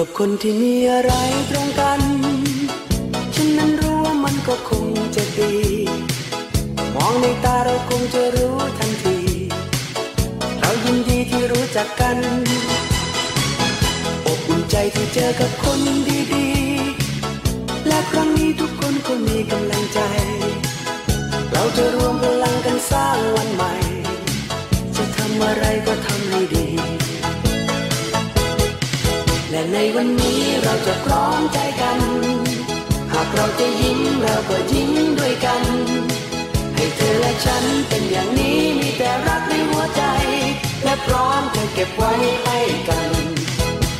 กับคนที่มีอะไรตรงกัน ฉันนั้นรู้ว่ามันก็คงจะดี มองในตาเราคงจะรู้ทันที เรายินดีที่รู้จักกันอบอุ่นใจที่เจอกับคนดีๆ และครั้งนี้ทุกคนก็มีกำลังใจ เราจะรวมพลังกันสร้างวันใหม่ จะทำอะไรก็ทำให้ดี และในวันนี้เราจะพร้อมใจกัน หากเราจะยิ้มเราก็ยิ้มด้วยกัน ให้เธอและฉันเป็นอย่างนี้มีแต่รักในหัวใจ และพร้อมจะเก็บไว้ให้กัน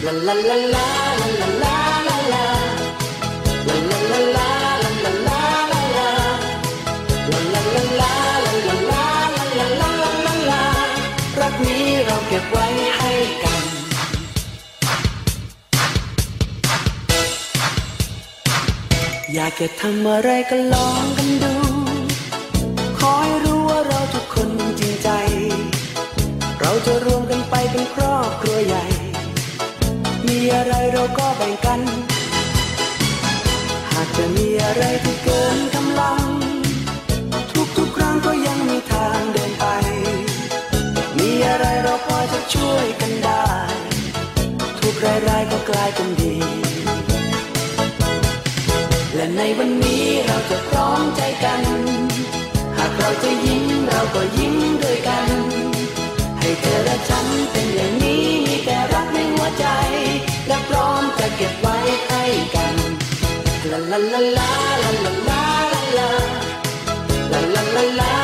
ลาลาลาลาลาลาลาากจะทำอะไรก็ลองกันดูขอยรู้ว่าเราทุกคนจริงใจ เราจะรวมกันไปเป็นครอบครัวใหญ่ มีอะไรเราก็แบ่งกัน หากจะมีอะไรที่เกินกำลัง วันนี้เราจะพร้อมใจกัน หากเราจะยิ้มเราก็ยิ้มด้วยกัน ให้เธอและฉันเป็นอย่างนี้มีแต่รักในหัวใจ และพร้อมจะเก็บไว้ให้กันลาลาลาลาลาลาลาลาลาลา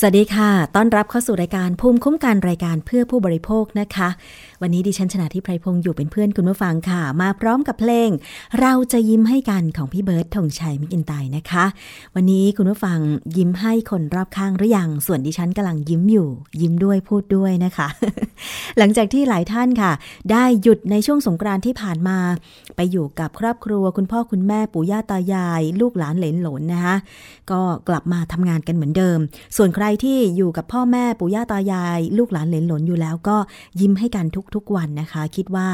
สวัสดีค่ะ ต้อนรับเข้าสู่รายการภูมิคุ้มกันรายการเพื่อผู้บริโภคนะคะ วันนี้ดิฉันชนะทิพไพรพงศ์อยู่เป็นเพื่อนคุณผู้ฟังค่ะ มาพร้อมกับเพลง เราจะยิ้มให้กันของพี่เบิร์ดธงชัยมิกินไตายนะคะ วันนี้คุณผู้ฟังยิ้มให้คนรอบข้างหรือยัง ส่วนดิฉันกำลังยิ้มอยู่ ยิ้มด้วยพูดด้วยนะคะ หลังจากที่หลายท่านค่ะ ได้หยุดในช่วงสงกรานต์ที่ผ่านมา ไปอยู่กับครอบครัวคุณพ่อคุณแม่ปู่ย่าตายาย ลูกหลานเหลนหลนนะคะก็กลับมาทำงานกันเหมือนเดิม ส่วนใครที่อยู่กับพ่อแม่ปู่ย่าตายาย ลูกหลานเหลนหลนอยู่แล้วก็ยิ้มให้กันทุกๆวันนะคะ คิดว่า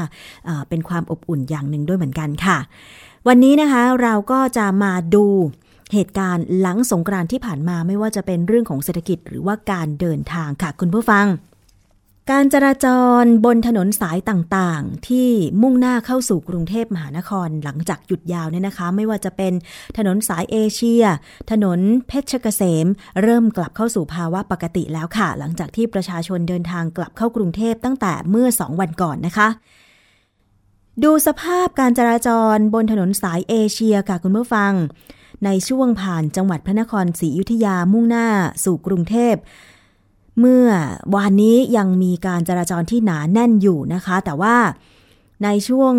เป็นความอบอุ่นอย่างหนึ่งด้วยเหมือนกันค่ะ วันนี้นะคะเราก็จะมาดูเหตุการณ์หลังสงกรานที่ผ่านมาไม่ว่าจะเป็นเรื่องของเศรษฐกิจหรือว่าการเดินทางค่ะคุณผู้ฟัง การจราจรบนถนนสายต่างๆ ที่มุ่งหน้าเข้าสู่กรุงเทพมหานครหลังจากหยุดยาวเนี่ยนะคะ ไม่ว่าจะเป็นถนนสายเอเชีย ถนนเพชรเกษม เริ่มกลับเข้าสู่ภาวะปกติแล้วค่ะ หลังจากที่ประชาชนเดินทางกลับเข้ากรุงเทพตั้งแต่เมื่อ 2 วันก่อนนะคะ ดูสภาพการจราจรบนถนนสายเอเชียค่ะคุณผู้ฟัง ในช่วงผ่านจังหวัดพระนครศรีอยุธยามุ่งหน้าสู่กรุงเทพ เมื่อวานนี้ยังมีการจราจรที่หนาแน่นอยู่นะคะ แต่ว่าในช่วง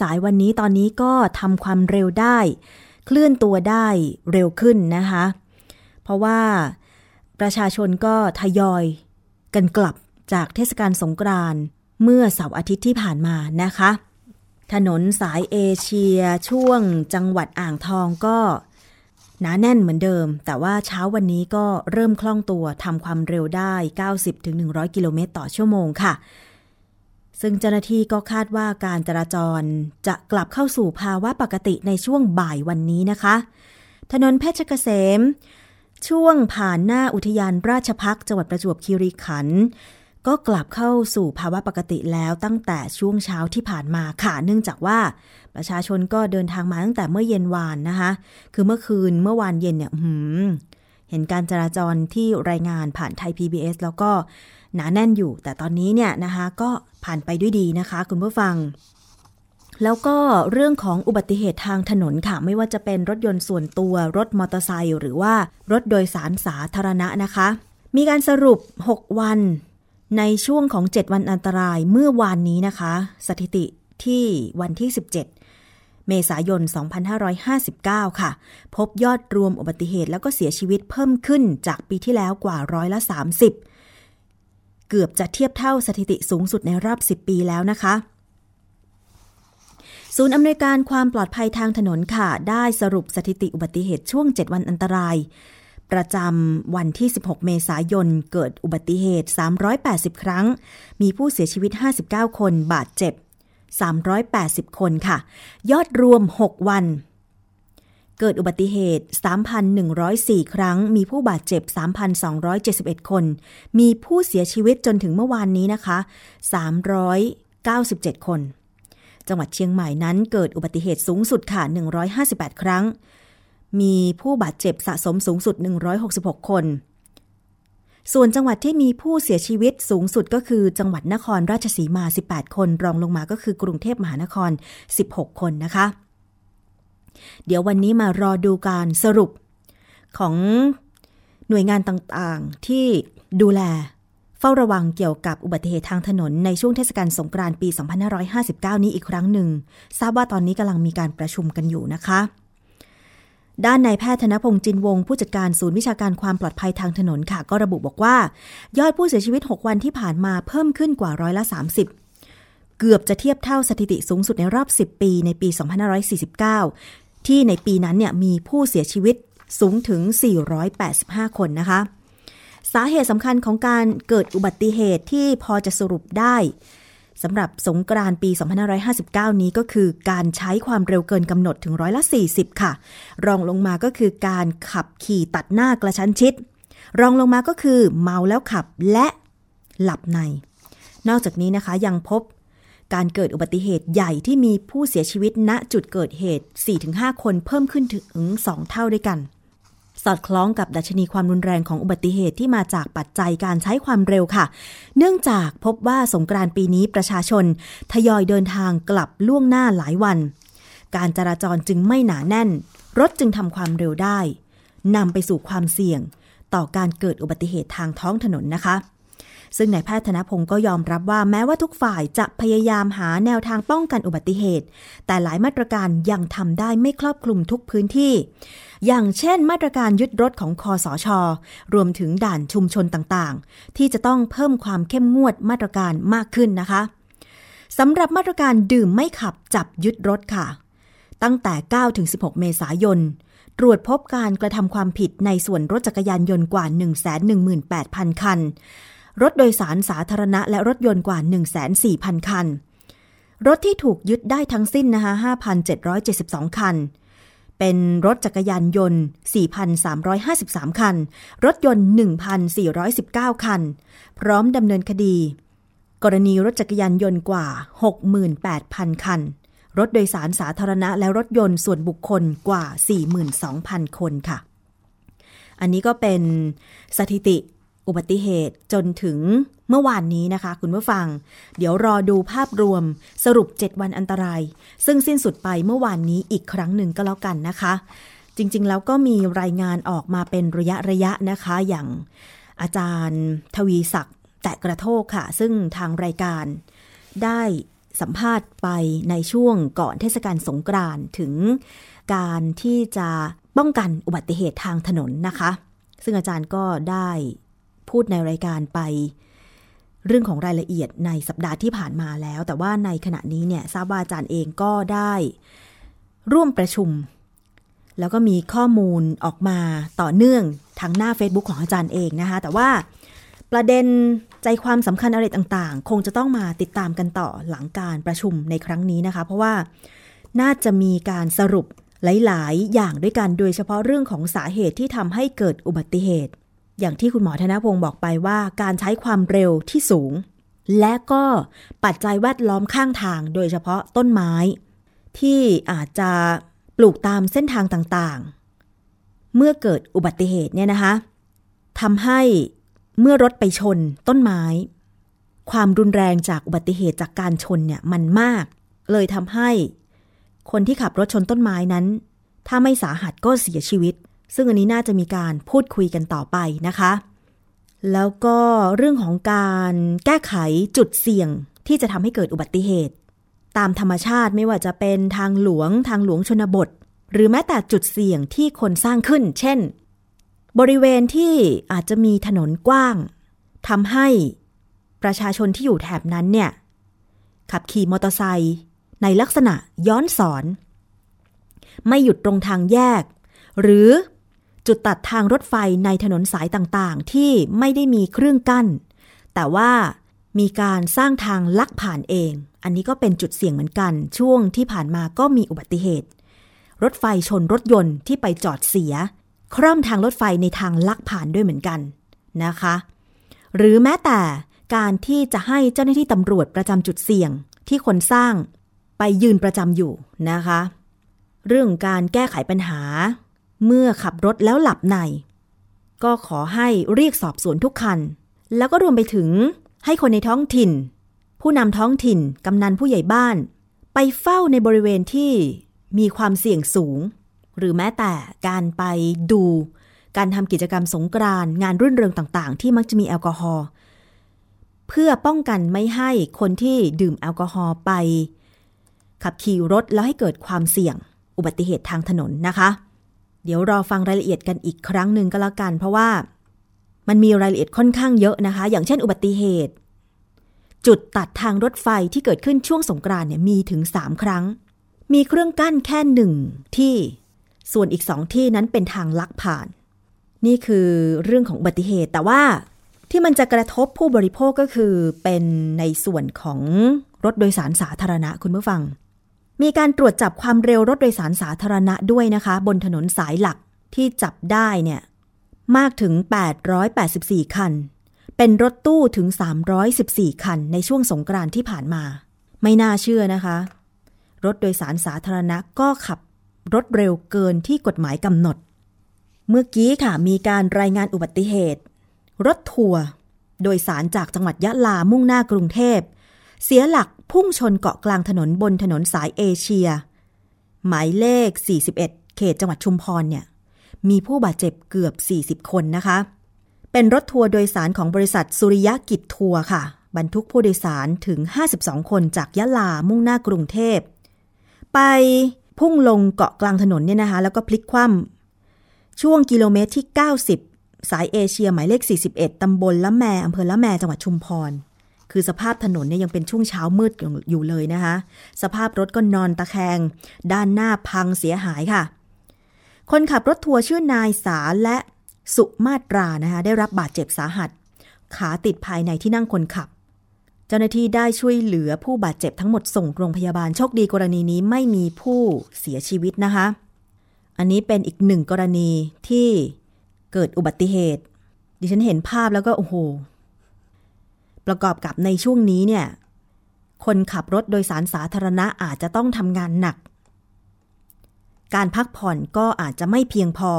สายๆวันนี้ตอนนี้ก็ทำความเร็วได้ เคลื่อนตัวได้เร็วขึ้นนะคะ เพราะว่าประชาชนก็ทยอยกันกลับจากเทศกาลสงกรานต์เมื่อเสาร์อาทิตย์ที่ผ่านมานะคะ ถนนสายเอเชียช่วงจังหวัดอ่างทองก็ หนาแน่นเหมือนเดิม แต่ว่าเช้าวันนี้ก็เริ่มคล่องตัวทำความเร็วได้ 90-100 กิโลเมตรต่อชั่วโมงค่ะ ซึ่งเจ้าหน้าที่ก็คาดว่าการจราจรจะกลับเข้าสู่ภาวะปกติในช่วงบ่ายวันนี้นะคะ ถนนเพชรเกษม ช่วงผ่านหน้าอุทยานราชพักจังหวัดประจวบคีรีขันธ์ก็กลับเข้าสู่ภาวะปกติแล้วตั้งแต่ช่วงเช้าที่ผ่านมาค่ะ เนื่องจากว่า ประชาชนก็เดินทางมาตั้งแต่เมื่อเย็นวานนะคะ คือเมื่อคืนเมื่อวานเย็นเนี่ยเห็นการจราจรที่รายงานผ่านไทย PBS แล้วก็หนาแน่นอยู่ แต่ตอนนี้เนี่ยนะคะ ก็ผ่านไปด้วยดีนะคะ คุณผู้ฟัง แล้วก็เรื่องของอุบัติเหตุทางถนนค่ะ ไม่ว่าจะเป็นรถยนต์ส่วนตัวรถมอเตอร์ไซค์หรือว่ารถโดยสารสาธารณะนะคะ มีการสรุป 6 วันในช่วงของ 7 วันอันตรายเมื่อวานนี้นะคะ สถิติที่วันที่ 17 เมษายน 2559 ค่ะ พบยอดรวมอุบัติเหตุแล้วก็เสียชีวิตเพิ่มขึ้นจากปีที่แล้วกว่าร้อยละ 30 เกือบจะเทียบเท่าสถิติสูงสุดในรอบ 10 ปีแล้วนะคะศูนย์อำนวยการความปลอดภัยทางถนนค่ะ ได้สรุปสถิติอุบัติเหตุช่วง 7 วันอันตราย ประจำวันที่ 16 เมษายน เกิดอุบัติเหตุ 380 ครั้ง มีผู้เสียชีวิต 59 คน บาดเจ็บ 380 คนค่ะ ยอดรวม 6 วัน เกิดอุบัติเหตุ 3,104 ครั้ง มีผู้บาดเจ็บ 3,271 คน มีผู้เสียชีวิตจนถึงเมื่อวานนี้นะคะ 397 คน จังหวัดเชียงใหม่นั้นเกิดอุบัติเหตุสูงสุดค่ะ 158 ครั้ง มีผู้บาดเจ็บสะสมสูงสุด 166 คน ส่วนจังหวัดที่มีผู้เสียชีวิตสูงสุดก็คือจังหวัดนครราชสีมา 18 คน รองลงมาก็คือกรุงเทพมหานคร 16 คนนะคะ เดี๋ยววันนี้มารอดูการสรุปของหน่วยงานต่างๆที่ดูแลเฝ้าระวังเกี่ยวกับอุบัติเหตุทางถนนในช่วงเทศกาลสงกรานต์ปี 2559 นี้อีกครั้งหนึ่ง ทราบว่าตอนนี้กำลังมีการประชุมกันอยู่นะคะ ด้านนายแพทย์ธนพงศ์จินวงผู้จัดการศูนย์วิชาการความปลอดภัยทางถนนค่ะ ก็ระบุบอกว่า ยอดผู้เสียชีวิต 6 วันที่ผ่านมาเพิ่มขึ้นกว่าร้อยละ 30 เกือบจะเทียบเท่าสถิติสูงสุดในรอบ 10 ปีในปี 2549 ที่ในปีนั้นเนี่ยมีผู้เสียชีวิตสูงถึง 485 คนนะคะ สาเหตุสำคัญของการเกิดอุบัติเหตุที่พอจะสรุปได้ สำหรับสงกรานต์ปี 2559 นี้ก็คือการใช้ความเร็วเกินกำหนดถึงร้อยละ 40 ค่ะ รองลงมาก็คือการขับขี่ตัดหน้ากระชั้นชิด รองลงมาก็คือเมาแล้วขับและหลับใน นอกจากนี้นะคะยังพบการเกิดอุบัติเหตุใหญ่ที่มีผู้เสียชีวิตณจุดเกิดเหตุ 4-5 คนเพิ่มขึ้นถึง 2 เท่าด้วยกัน สอดคล้องกับดัชนีความรุนแรงของอุบัติเหตุที่มาจากปัจจัยการใช้ความเร็วค่ะ เนื่องจากพบว่าสงกรานต์ปีนี้ประชาชน ทยอยเดินทางกลับล่วงหน้าหลายวัน การจราจรจึงไม่หนาแน่น รถจึงทำความเร็วได้นำไปสู่ความเสี่ยง ต่อการเกิดอุบัติเหตุทางท้องถนนนะคะ ซึ่งนายแพทย์ธนพงศ์ก็ยอมรับว่าแม้ว่าทุกฝ่ายจะพยายามหาแนวทางป้องกันอุบัติเหตุ แต่หลายมาตรการยังทำได้ไม่ครอบคลุมทุกพื้นที่ อย่างเช่น มาตรการยึดรถของคอสช รวมถึงด่านชุมชนต่างๆ ที่จะต้องเพิ่มความเข้มงวดมาตรการมากขึ้นนะคะสำหรับมาตรการดื่มไม่ขับจับยึดรถค่ะ ตั้งแต่ 9-16 เมษายน ตรวจพบการกระทำความผิดในส่วนรถจักรยานยนต์กว่า 118,000 คัน รถโดยสารสาธารณะและรถยนต์กว่า104,000 คัน รถที่ถูกยึดได้ทั้งสิ้นนะคะ5,772 คัน เป็นรถจักรยานยนต์ 4,353 คัน รถยนต์ 1,419 คัน พร้อมดำเนินคดี กรณีรถจักรยานยนต์กว่า 68,000 คัน รถโดยสารสาธารณะและรถยนต์ส่วนบุคคลกว่า 42,000 คนค่ะ อันนี้ก็เป็นสถิติ อุบัติเหตุจนถึงเมื่อวานนี้นะคะ คุณผู้ฟัง เดี๋ยวรอดูภาพรวมสรุป 7 วันอันตราย ซึ่งสิ้นสุดไปเมื่อวานนี้อีกครั้งหนึ่งก็แล้วกันนะคะ จริงๆ แล้วก็มีรายงานออกมาเป็นระยะระยะนะคะ อย่างอาจารย์ทวีศักดิ์แตะกระโทกค่ะ ซึ่งทางรายการได้สัมภาษณ์ไปในช่วงก่อนเทศกาลสงกรานถึงการที่จะป้องกันอุบัติเหตุทางถนนนะคะ ซึ่งอาจารย์ก็ได้ พูดในรายการไป เรื่องของรายละเอียดในสัปดาห์ที่ผ่านมาแล้ว แต่ว่าในขณะนี้เนี่ยทราบว่าอาจารย์เองก็ได้ ร่วมประชุม แล้วก็มีข้อมูลออกมาต่อเนื่องทางหน้า Facebook ของอาจารย์เองนะคะ แต่ว่าประเด็นใจความสำคัญอะไรต่างๆ คงจะต้องมาติดตามกันต่อหลังการประชุมในครั้งนี้นะคะ เพราะว่าน่าจะมีการสรุปหลาย ๆ อย่างด้วยกัน โดยเฉพาะเรื่องของสาเหตุที่ทำให้เกิดอุบัติเหตุ อย่างที่คุณหมอธนพงศ์บอกไปว่าการใช้ความเร็วที่สูง และก็ปัจจัยแวดล้อมข้างทาง โดยเฉพาะต้นไม้ ที่อาจจะปลูกตามเส้นทางต่างๆ เมื่อเกิดอุบัติเหตุเนี่ยนะคะทำให้เมื่อรถไปชนต้นไม้ ความรุนแรงจากอุบัติเหตุจากการชนเนี่ยมันมาก เลยทำให้ คนที่ขับรถชนต้นไม้นั้น ถ้าไม่สาหัสก็เสียชีวิต ซึ่งอันนี้น่าจะมีการพูดคุยกันต่อไปนะคะ แล้วก็เรื่องของการแก้ไขจุดเสี่ยงที่จะทำให้เกิดอุบัติเหตุ ตามธรรมชาติไม่ว่าจะเป็นทางหลวงทางหลวงชนบท หรือแม้แต่จุดเสี่ยงที่คนสร้างขึ้น เช่น บริเวณที่อาจจะมีถนนกว้างทำให้ประชาชนที่อยู่แถบนั้นเนี่ยขับขี่มอเตอร์ไซค์ในลักษณะย้อนสอน ไม่หยุดตรงทางแยก หรือ จุดตัดทางรถไฟในถนนสายต่างๆ ที่ไม่ได้มีเครื่องกั้น แต่ว่ามีการสร้างทางลักผ่านเอง อันนี้ก็เป็นจุดเสี่ยงเหมือนกัน ช่วงที่ผ่านมาก็มีอุบัติเหตุ รถไฟชนรถยนต์ที่ไปจอดเสีย คร่อมทางรถไฟในทางลักผ่านด้วยเหมือนกันนะคะ หรือแม้แต่การที่จะให้เจ้าหน้าที่ตำรวจประจำจุดเสี่ยงที่คนสร้างไปยืนประจำอยู่นะคะ เรื่องการแก้ไขปัญหา เมื่อขับรถแล้วหลับใน ก็ขอให้เรียกสอบสวนทุกคัน แล้วก็รวมไปถึงให้คนในท้องถิ่น ผู้นำท้องถิ่น กำนันผู้ใหญ่บ้าน ไปเฝ้าในบริเวณที่มีความเสี่ยงสูง หรือแม้แต่การไปดู การทำกิจกรรมสงกรานงานรื่นเริงต่างๆ ที่มักจะมีแอลกอฮอล์เพื่อป้องกันไม่ให้คนที่ดื่มแอลกอฮอล์ไป ขับขี่รถแล้วให้เกิดความเสี่ยง อุบัติเหตุทางถนนนะคะ เดี๋ยวรอฟังรายละเอียดกันอีกครั้งหนึ่งก็แล้วกัน เพราะว่ามันมีรายละเอียดค่อนข้างเยอะนะคะ อย่างเช่นอุบัติเหตุ จุดตัดทางรถไฟที่เกิดขึ้นช่วงสงกรานเนี่ยมีถึง 3 ครั้ง มีเครื่องกั้นแค่หนึ่งที่ส่วนอีกสองที่นั้นเป็นทางลักผ่าน นี่คือเรื่องของอุบัติเหตุแต่ว่าที่มันจะกระทบผู้บริโภคก็คือเป็นในส่วนของรถโดยสารสาธารณะคุณผู้ฟัง มีการตรวจจับความเร็วรถโดยสารสาธารณะด้วยนะคะ บนถนนสายหลักที่จับได้เนี่ยมากถึง 884 คัน เป็นรถตู้ถึง 314 คัน ในช่วงสงกรานต์ที่ผ่านมา ไม่น่าเชื่อนะคะ รถโดยสารสาธารณะก็ขับรถเร็วเกินที่กฎหมายกำหนด เมื่อกี้ค่ะมีการรายงานอุบัติเหตุ รถทัวร์โดยสารจากจังหวัดยะลามุ่งหน้ากรุงเทพ เสียหลักพุ่งชนเกาะกลางถนนบนถนนสายเอเชีย หมายเลข 41 เขตจังหวัดชุมพรเนี่ย มีผู้บาดเจ็บเกือบ 40 คนนะคะ เป็นรถทัวร์โดยสารของบริษัทสุริยะกิจทัวร์ค่ะ บรรทุกผู้โดยสารถึง 52 คนจากยะลามุ่งหน้ากรุงเทพ ไปพุ่งลงเกาะกลางถนนเนี่ยนะคะ แล้วก็พลิกคว่ำช่วงกิโลเมตรที่ 90 สายเอเชียหมายเลข 41 ตำบลละแมอำเภอละแมจังหวัดชุมพร คือสภาพถนนเนี่ยยังเป็นช่วงเช้ามืดอยู่เลยนะคะ สภาพรถก็นอนตะแคง ด้านหน้าพังเสียหายค่ะ คนขับรถทัวร์ชื่อนายสาและสุมาตรานะคะได้รับบาดเจ็บสาหัส ขาติดภายในที่นั่งคนขับ เจ้าหน้าที่ได้ช่วยเหลือผู้บาดเจ็บทั้งหมดส่งโรงพยาบาลโชคดีกรณีนี้ไม่มีผู้เสียชีวิตนะคะ อันนี้เป็นอีกหนึ่งกรณีที่เกิดอุบัติเหตุ ดิฉันเห็นภาพแล้วก็โอ้โห ประกอบกับในช่วงนี้เนี่ย คนขับรถโดยสารสาธารณะอาจจะต้องทำงานหนัก การพักผ่อนก็อาจจะไม่เพียงพอ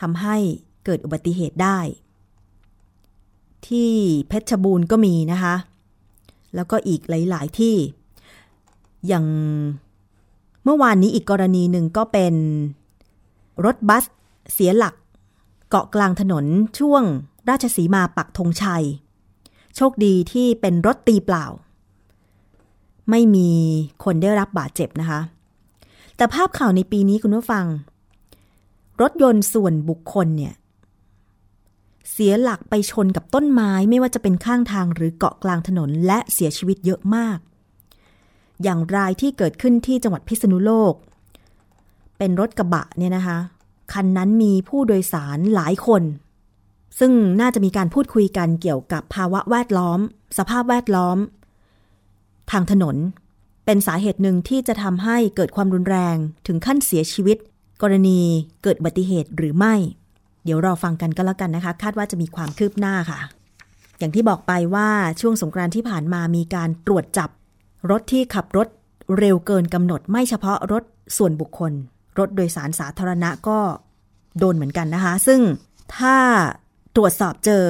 ทำให้เกิดอุบัติเหตุได้ ที่เพชรบูรณ์ก็มีนะคะ แล้วก็อีกหลาย ๆ ที่ อย่างเมื่อวานนี้อีกกรณีหนึ่งก็เป็น รถบัสเสียหลัก เกาะกลางถนนช่วงราชสีมาปักธงชัย โชคดีที่เป็นรถตีเปล่า ไม่มีคนได้รับบาดเจ็บนะคะ แต่ภาพข่าวในปีนี้คุณผู้ฟัง รถยนต์ส่วนบุคคลเนี่ย เสียหลักไปชนกับต้นไม้ไม่ว่าจะเป็นข้างทางหรือเกาะกลางถนนและเสียชีวิตเยอะมาก อย่างรายที่เกิดขึ้นที่จังหวัดพิษณุโลก เป็นรถกระบะเนี่ยนะคะ คันนั้นมีผู้โดยสารหลายคน ซึ่งน่าจะมีการพูดคุยกันเกี่ยวกับภาวะแวดล้อม สภาพแวดล้อม ทางถนน เป็นสาเหตุหนึ่งที่จะทำให้เกิดความรุนแรงถึงขั้นเสียชีวิต กรณีเกิดอุบัติเหตุหรือไม่ เดี๋ยวรอฟังกันก็แล้วกันนะคะ คาดว่าจะมีความคืบหน้าค่ะ อย่างที่บอกไปว่าช่วงสงกรานต์ที่ผ่านมามีการตรวจจับ รถที่ขับรถเร็วเกินกำหนดไม่เฉพาะรถส่วนบุคคล รถโดยสารสาธารณะก็โดนเหมือนกันนะคะ ซึ่งถ้า ตรวจสอบเจอ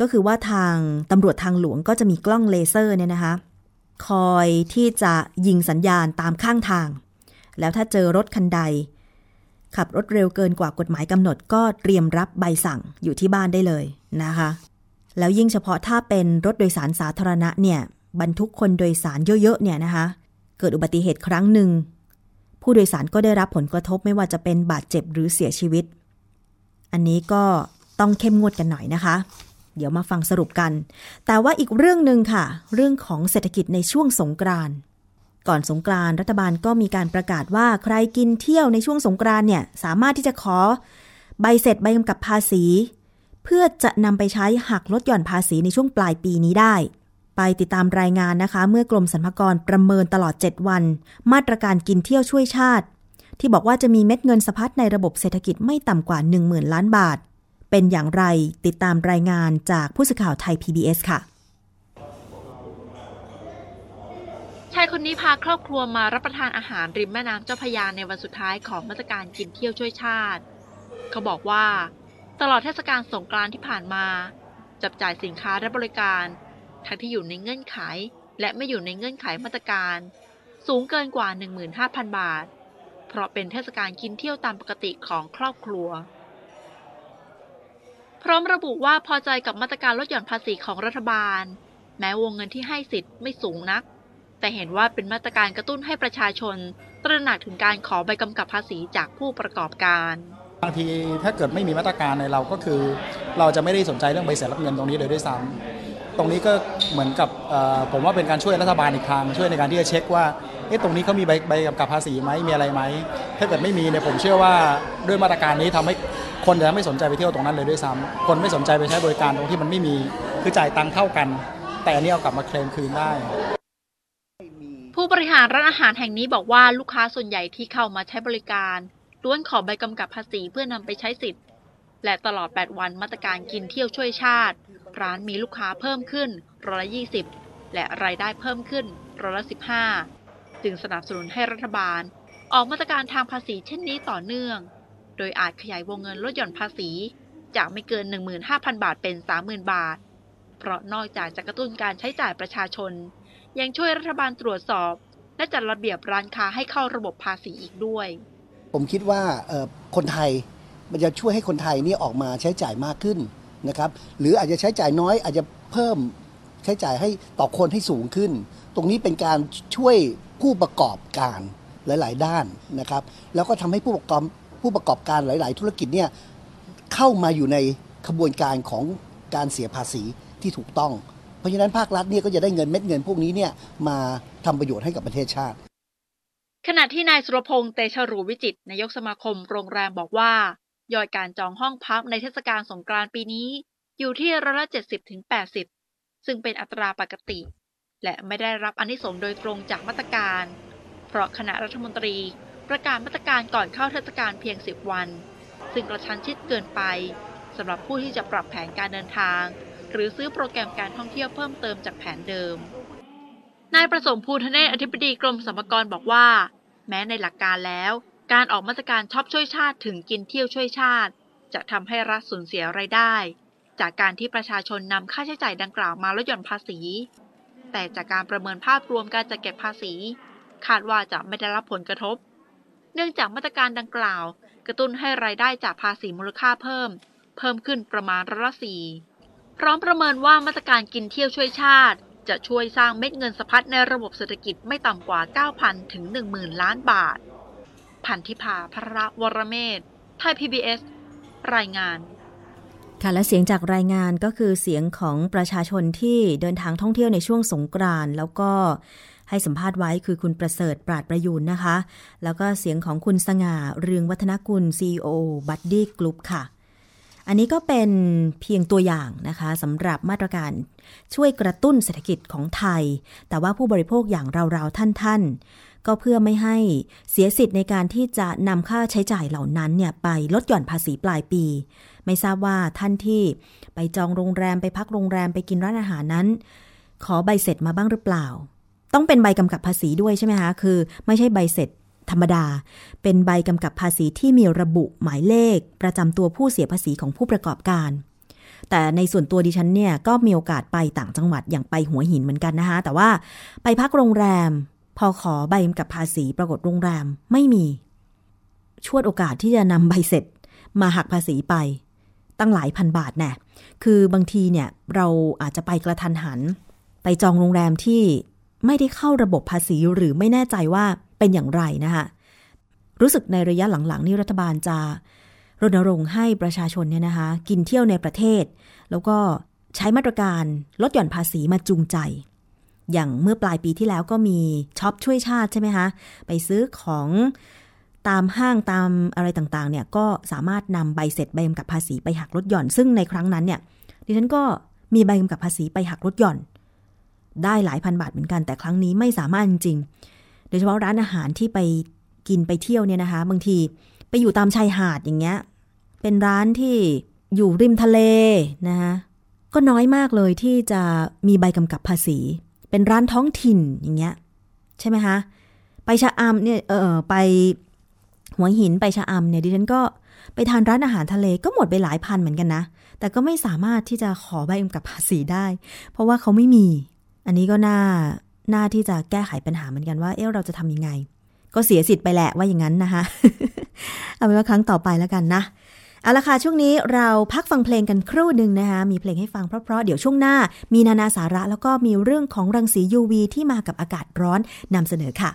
ก็คือว่าทางตำรวจทางหลวงก็จะมีกล้องเลเซอร์เนี่ยนะคะ คอยที่จะยิงสัญญาณตามข้างทาง แล้วถ้าเจอรถคันใด ขับรถเร็วเกินกว่ากฎหมายกำหนดก็เตรียมรับใบสั่งอยู่ที่บ้านได้เลยนะคะ แล้วยิ่งเฉพาะถ้าเป็นรถโดยสารสาธารณะเนี่ยบรรทุกคนโดยสารเยอะๆเนี่ยนะคะ เกิดอุบัติเหตุครั้งหนึ่ง ผู้โดยสารก็ได้รับผลกระทบไม่ว่าจะเป็นบาดเจ็บหรือเสียชีวิต อันนี้ก็ ต้องเข้มงวดกันหน่อยนะคะ เดี๋ยวมาฟังสรุปกัน แต่ว่าอีกเรื่องหนึ่งค่ะ เรื่องของเศรษฐกิจในช่วงสงกรานต์ก่อนสงกรานต์รัฐบาลก็มีการประกาศว่าใครกินเที่ยวในช่วงสงกรานต์เนี่ยสามารถที่จะขอใบเสร็จใบกำกับภาษี เพื่อจะนำไปใช้หักลดหย่อนภาษีในช่วงปลายปีนี้ได้ ไปติดตามรายงานนะคะ เมื่อกรมสรรพากรประเมินตลอด 7 วัน มาตรการกินเที่ยวช่วยชาติ ที่บอกว่าจะมีเม็ดเงินสะพัดในระบบเศรษฐกิจไม่ต่ำกว่า 10,000 ล้านบาท เป็นอย่างไรติดตามรายงานจากผู้สื่อข่าวไทย PBS ค่ะ ชายคนนี้พาครอบครัวมารับประทานอาหารริมแม่น้ำเจ้าพยาในวันสุดท้ายของมาตรการกินเที่ยวช่วยชาติ เขาบอกว่า ตลอดเทศกาลสงกรานต์ที่ผ่านมา จับจ่ายสินค้าและบริการ ทั้งที่อยู่ในเงื่อนไข และไม่อยู่ในเงื่อนไขมาตรการ สูงเกินกว่า 15,000 บาท เพราะเป็นเทศกาลกินเที่ยวตามปกติของครอบครัว พร้อมระบุว่าพอใจกับมาตรการลดหย่อนภาษีของรัฐบาล แม้วงเงินที่ให้สิทธิ์ไม่สูงนัก แต่เห็นว่าเป็นมาตรการกระตุ้นให้ประชาชน ตระหนักถึงการขอใบกำกับภาษีจากผู้ประกอบการบางทีถ้าเกิดไม่มีมาตรการในเราก็คือ เราจะไม่ได้สนใจเรื่องใบเสร็จรับเงินตรงนี้เลยด้วยซ้ำตรงนี้ก็เหมือนกับผมว่าเป็นการช่วยรัฐบาลอีกทางช่วยในการที่จะเช็คว่าเอ๊ะตรงนี้เขามีใบใบกำกับภาษีไหมมีอะไรไหมถ้าเกิดไม่มีเนี่ยผมเชื่อว่าด้วยมาตรการนี้ทำให้ คนจะไม่สนใจไปเที่ยวตรงนั้นเลยด้วยซ้ำคนไม่สนใจไปใช้บริการตรงที่มันไม่มีคือจ่ายตังค์เท่ากัน แต่อันนี้เอากลับมาเคลมคืนได้ ผู้บริหารร้านอาหารแห่งนี้บอกว่าลูกค้าส่วนใหญ่ที่เข้ามาใช้บริการล้วนขอใบกำกับภาษีเพื่อนำไปใช้สิทธิ์ และตลอด 8 วันมาตรการกินเที่ยวช่วยชาติ ร้านมีลูกค้าเพิ่มขึ้นร้อยละ20 และรายได้เพิ่มขึ้นร้อยละ15 จึงสนับสนุนให้รัฐบาล ออกมาตรการทางภาษีเช่นนี้ต่อเนื่อง โดยอาจขยายวงเงินลดหย่อนภาษี จากไม่เกิน 15,000 บาทเป็น 30,000 บาท เพราะนอกจากจะกระตุ้นการใช้จ่ายประชาชน ยังช่วยรัฐบาลตรวจสอบ และจัดระเบียบร้านค้าให้เข้าระบบภาษีอีกด้วย ผมคิดว่าคนไทยมันจะช่วยให้คนไทยนี่ออกมาใช้จ่ายมากขึ้นนะครับหรืออาจจะใช้จ่ายน้อยอาจจะเพิ่มใช้จ่ายให้ต่อคนให้สูงขึ้น ตรงนี้เป็นการช่วยผู้ประกอบการหลาย ๆ ด้านนะครับ แล้วก็ทำให้ผู้ประกอบ ผู้ประกอบการหลาย ๆ ธุรกิจเนี่ยเข้ามาอยู่ในขบวนการของการเสียภาษีที่ถูกต้อง เพราะฉะนั้นภาครัฐเนี่ยก็จะได้เงินเม็ดเงินพวกนี้เนี่ยมาทำประโยชน์ให้กับประเทศชาติ ขณะที่นายสุรพงษ์เตชะรูวิจิตนายกสมาคมโรงแรมบอกว่ายอดการจองห้องพักในเทศกาลสงกรานต์ปีนี้ อยู่ที่ร้อยละ70ถึง80ซึ่งเป็นอัตราปกติ และไม่ได้รับอนิสงส์โดยตรงจากมาตรการ เพราะคณะรัฐมนตรี ประกาศมาตรการก่อนเข้าเทศกาลเพียง 10 วัน ซึ่งกระชั้นชิดเกินไปสำหรับผู้ที่จะปรับแผนการเดินทาง หรือซื้อโปรแกรมการท่องเที่ยวเพิ่มเติมจากแผนเดิม นายประสมภูทะเนศอธิบดีกรมสรรพากรบอกว่า แม้ในหลักการแล้ว การออกมาตรการช็อปช่วยชาติถึงกินเที่ยวช่วยชาติ จะทำให้รัฐสูญเสียไรายได้ จากการที่ประชาชนนำค่าใช้จ่ายดังกล่าวมาลดหย่อนภาษี แต่จากการประเมินภาพรวมการจัดเก็บภาษี คาดว่าจะไม่ได้รับผลกระทบ เนื่องจากมาตรการดังกล่าว กระตุ้นให้รายได้จากภาษีมูลค่าเพิ่ม เพิ่มขึ้นประมาณร้อยละสี่พร้อมประเมินว่ามาตรการกินเที่ยวช่วยชาติ จะช่วยสร้างเม็ดเงินสะพัดในระบบเศรษฐกิจไม่ต่ำกว่า 9,000 ถึง 10,000 ล้านบาท พันธิพาพระวรเมธไทย PBS รายงานค่ะและเสียงจากรายงานก็คือเสียงของประชาชนที่เดินทางท่องเที่ยวในช่วงสงกรานต์แล้วก็ ให้สัมภาษณ์ไว้คือคุณประเสริฐปราดประยูนนะคะ แล้วก็เสียงของคุณสง่าเรืองวัฒนกุล CEO บัดดี้กรุ๊ปค่ะ อันนี้ก็เป็นเพียงตัวอย่างนะคะสำหรับมาตรการช่วยกระตุ้นเศรษฐกิจของไทย แต่ว่าผู้บริโภคอย่างเราๆท่านๆ ก็เพื่อไม่ให้เสียสิทธิ์ในการที่จะนำค่าใช้จ่ายเหล่านั้นเนี่ยไปลดหย่อนภาษีปลายปี ไม่ทราบว่าท่านที่ไปจองโรงแรมไปพักโรงแรมไปกินร้านอาหารนั้น ขอใบเสร็จมาบ้างหรือเปล่า ต้องเป็นใบกำกับภาษีด้วยใช่ไหมคะ คือ ไม่ใช่ใบเสร็จธรรมดา เป็นใบกำกับภาษีที่มีระบุหมายเลข ประจำตัวผู้เสียภาษีของผู้ประกอบการ แต่ในส่วนตัวดิฉันเนี่ยก็มีโอกาสไปต่างจังหวัดอย่างไปหัวหินเหมือนกันนะคะ แต่ว่าไปพักโรงแรม พอขอใบกำกับภาษีปรากฏโรงแรมไม่มี ชวดโอกาสที่จะนำใบเสร็จมาหักภาษีไป ตั้งหลายพันบาทแน่คือบางทีเนี่ยเราอาจจะไปกระทันหัน ไปจองโรงแรมที่ ไม่ได้เข้าระบบภาษีหรือไม่แน่ใจว่าเป็นอย่างไรนะคะรู้สึกในระยะหลังๆนี่รัฐบาลจะรณรงค์ให้ประชาชนเนี่ยนะคะกินเที่ยวในประเทศ แล้วก็ใช้มาตรการลดหย่อนภาษีมาจูงใจ อย่างเมื่อปลายปีที่แล้วก็มีช็อปช่วยชาติใช่ไหมคะไปซื้อของตามห้างตามอะไรต่างๆเนี่ยก็สามารถนำใบเสร็จใบกำกับภาษีไปหักลดหย่อน ซึ่งในครั้งนั้นเนี่ยดิฉันก็มีใบกำกับภาษีไปหักลดหย่อน ได้หลายพันบาทเหมือนกันแต่ครั้งนี้ไม่สามารถจริงโดยเฉพาะร้านอาหารที่ไปกินไปเที่ยวเนี่ยนะคะ บางทีไปอยู่ตามชายหาดอย่างเงี้ยเป็นร้านที่อยู่ริมทะเลนะคะก็น้อยมากเลยที่จะมีใบกำกับภาษี เป็นร้านท้องถิ่นอย่างเงี้ยใช่ไหมคะไปชะอำเนี่ยเออไปหัวหินไปชะอำเนี่ยดิฉันก็ไปทานร้านอาหารทะเลก็หมดไปหลายพันเหมือนกันนะ แต่ก็ไม่สามารถที่จะขอใบกำกับภาษีได้ เพราะว่าเขาไม่มี อันนี้ก็น่าน่าที่จะแก้ไขปัญหาเหมือนกันว่า เอ๊ะเราจะทำยังไง ก็เสียสิทธิ์ไปแหละว่าอย่างนั้นนะคะ เอาเป็นว่าครั้งต่อไปแล้วกันนะเอาละค่ะช่วงนี้เราพักฟังเพลงกันครู่หนึ่งนะคะ มีเพลงให้ฟังเพราะๆเดี๋ยวช่วงหน้า มีนานาสาระแล้วก็มีเรื่องของรังสี UV ที่มากับอากาศร้อนนำเสนอค่ะ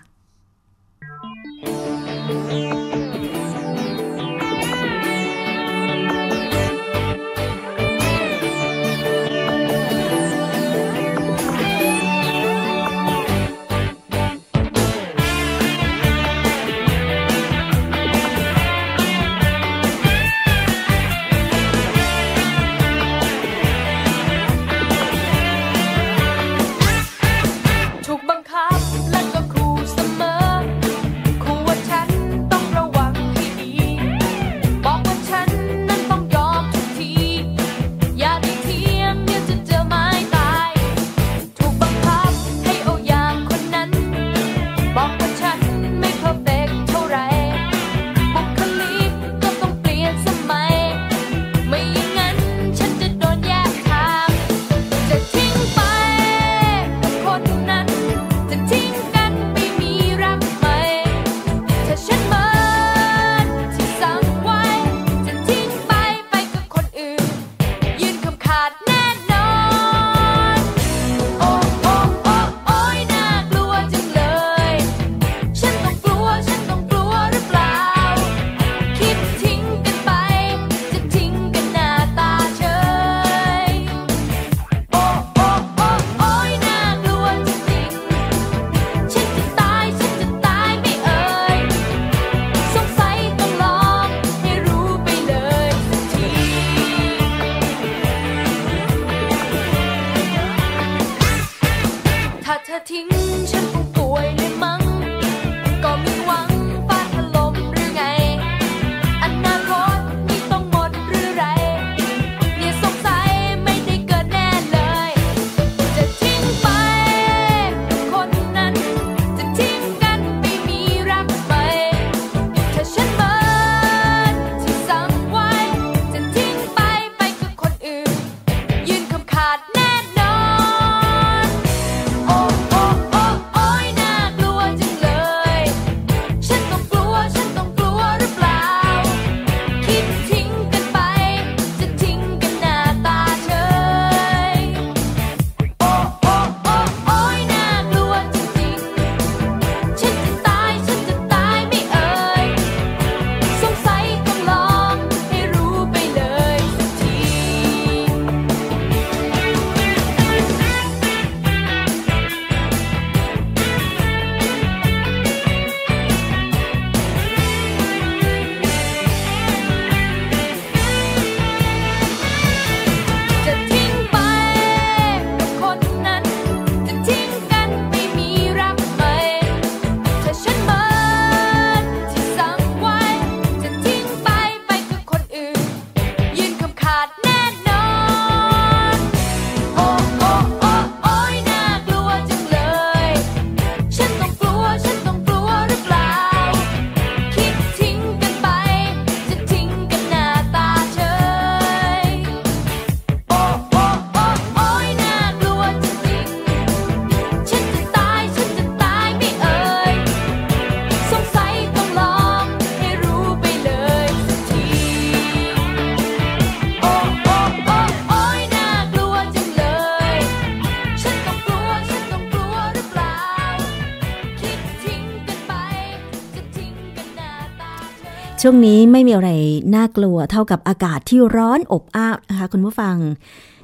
ช่วงนี้ไม่มีอะไรน่ากลัวเท่ากับอากาศที่ร้อนอบอ้าวนะคะคุณผู้ฟัง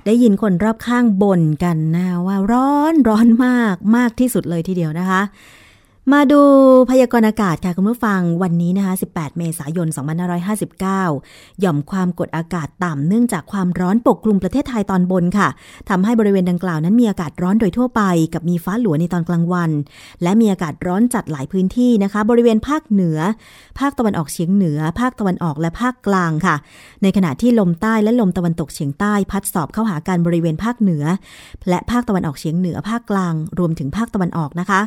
ได้ยินคนรอบข้างบ่นกันนะว่าร้อนร้อนมากมากที่สุดเลยทีเดียวนะคะ มาดูพยากรณ์อากาศค่ะคุณผู้ฟังวันนี้นะคะ 18 เมษายน 2559 หย่อมความกดอากาศต่ำเนื่องจากความร้อนปกคลุมประเทศไทยตอนบนค่ะทำให้บริเวณดังกล่าวนั้นมีอากาศร้อนโดยทั่วไป กับมีฟ้าหลวในตอนกลางวัน และมีอากาศร้อนจัดหลายพื้นที่นะคะ บริเวณภาคเหนือ ภาคตะวันออกเฉียงเหนือ ภาคตะวันออกและภาคกลางค่ะ ในขณะที่ลมใต้และลมตะวันตกเฉียงใต้พัดสอบเข้าหากันบริเวณภาคเหนือ และภาคตะวันออกเฉียงเหนือภาคกลาง รวมถึงภาคตะวันออกนะคะ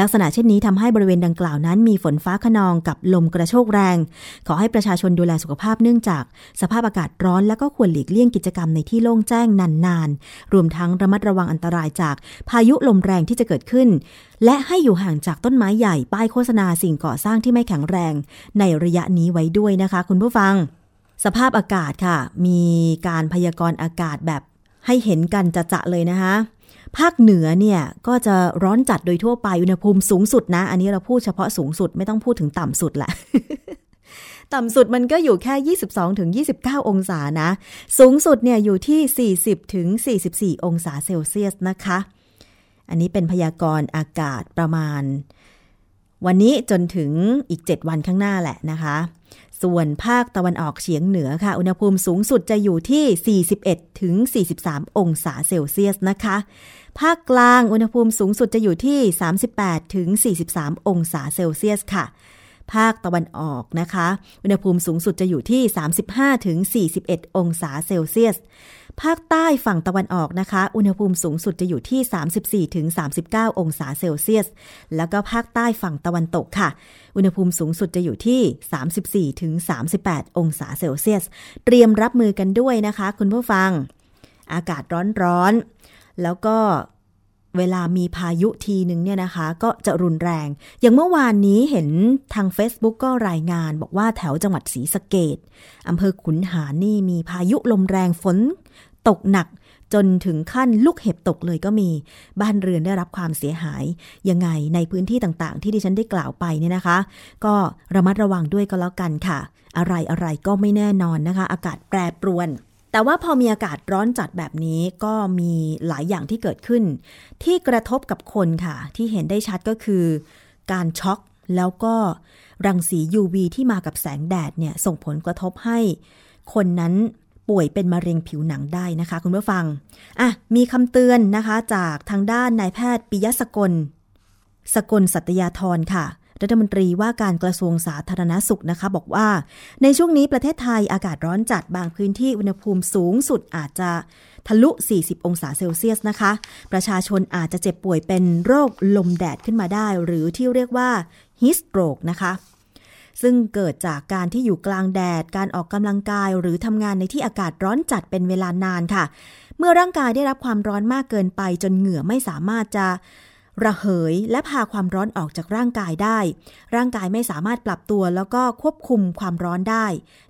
ลักษณะเช่นนี้ทำให้บริเวณดังกล่าวนั้นมีฝนฟ้าขนองกับลมกระโชกแรง ขอให้ประชาชนดูแลสุขภาพเนื่องจาก สภาพอากาศร้อนและก็ควรหลีกเลี่ยงกิจกรรมในที่โล่งแจ้งนานๆ รวมทั้งระมัดระวังอันตรายจากพายุลมแรงที่จะเกิดขึ้น และให้อยู่ห่างจากต้นไม้ใหญ่ป้ายโฆษณาสิ่งก่อสร้างที่ไม่แข็งแรง ในระยะนี้ไว้ด้วยนะคะ คุณผู้ฟัง สภาพอากาศค่ะ มีการพยากรณ์อากาศแบบให้เห็นกันจะๆเลยนะคะ ภาคเหนือเนี่ยก็จะร้อนจัดโดยทั่วไปอุณหภูมิสูงสุดนะ อันนี้เราพูดเฉพาะสูงสุดไม่ต้องพูดถึงต่ำสุดแหละต่ำสุดมันก็อยู่แค่ 22ถึง29 องศานะ สูงสุดเนี่ยอยู่ที่ 40ถึง44 องศาเซลเซียสนะคะ อันนี้เป็นพยากรณ์อากาศประมาณ วันนี้จนถึงอีก 7 วันข้างหน้าแหละนะคะ ส่วนภาคตะวันออกเฉียงเหนือค่ะ อุณหภูมิสูงสุดจะอยู่ที่ 41ถึง43 องศาเซลเซียสนะคะ ภาคกลางอุณหภูมิสูงสุดจะอยู่ที่ 38ถึง43 องศาเซลเซียสค่ะ ภาคตะวันออกนะคะ อุณหภูมิสูงสุดจะอยู่ที่ 35ถึง41 องศาเซลเซียส ภาคใต้ฝั่งตะวันออกนะคะ อุณหภูมิสูงสุดจะอยู่ที่ 34ถึง39 องศาเซลเซียส แล้วก็ภาคใต้ฝั่งตะวันตกค่ะ อุณหภูมิสูงสุดจะอยู่ที่ 34ถึง38 องศาเซลเซียส เตรียมรับมือกันด้วยนะคะ คุณผู้ฟัง อากาศร้อนๆ แล้วก็เวลามีพายุทีหนึ่งเนี่ยนะคะ ก็จะรุนแรง อย่างเมื่อวานนี้เห็นทาง Facebook ก็รายงาน บอกว่าแถวจังหวัดศรีสะเกดอำเภอขุนหารนี่มีพายุลมแรงฝน ตกหนักจนถึงขั้นลูกเห็บตกเลยก็มี บ้านเรือนได้รับความเสียหาย ยังไงในพื้นที่ต่างๆ ที่ดิฉันได้กล่าวไปเนี่ยนะคะ ก็ระมัดระวังด้วยก็แล้วกันค่ะ อะไรอะไรก็ไม่แน่นอนนะคะ อากาศแปรปรวน แต่ว่าพอมีอากาศร้อนจัดแบบนี้ก็มีหลายอย่างที่เกิดขึ้น ที่กระทบกับคนค่ะ ที่เห็นได้ชัดก็คือ การช็อกแล้วก็รังสี UV ที่มากับแสงแดดเนี่ยส่งผลกระทบให้ คนนั้น ป่วยเป็นมะเร็งผิวหนังได้นะคะ คุณผู้ฟังอะมีคำเตือนนะคะ จากทางด้านนายแพทย์ปิยสกล สกลสัตยาธรค่ะรัฐมนตรีว่าการกระทรวงสาธารณสุขนะคะ บอกว่า ในช่วงนี้ประเทศไทยอากาศร้อนจัดบางพื้นที่อุณหภูมิสูงสุดอาจจะทะลุ 40 องศาเซลเซียสนะคะ ประชาชนอาจจะเจ็บป่วยเป็นโรคลมแดดขึ้นมาได้ หรือที่เรียกว่าฮิสโตรกนะคะ ซึ่งเกิดจากการที่อยู่กลางแดด การออกกำลังกาย หรือทำงานในที่อากาศร้อนจัดเป็นเวลานานค่ะ เมื่อร่างกายได้รับความร้อนมากเกินไปจนเหงื่อไม่สามารถจะ ระเหยและพาความร้อนออกจากร่างกายได้ ร่างกายไม่สามารถปรับตัวแล้วก็ควบคุมความร้อนได้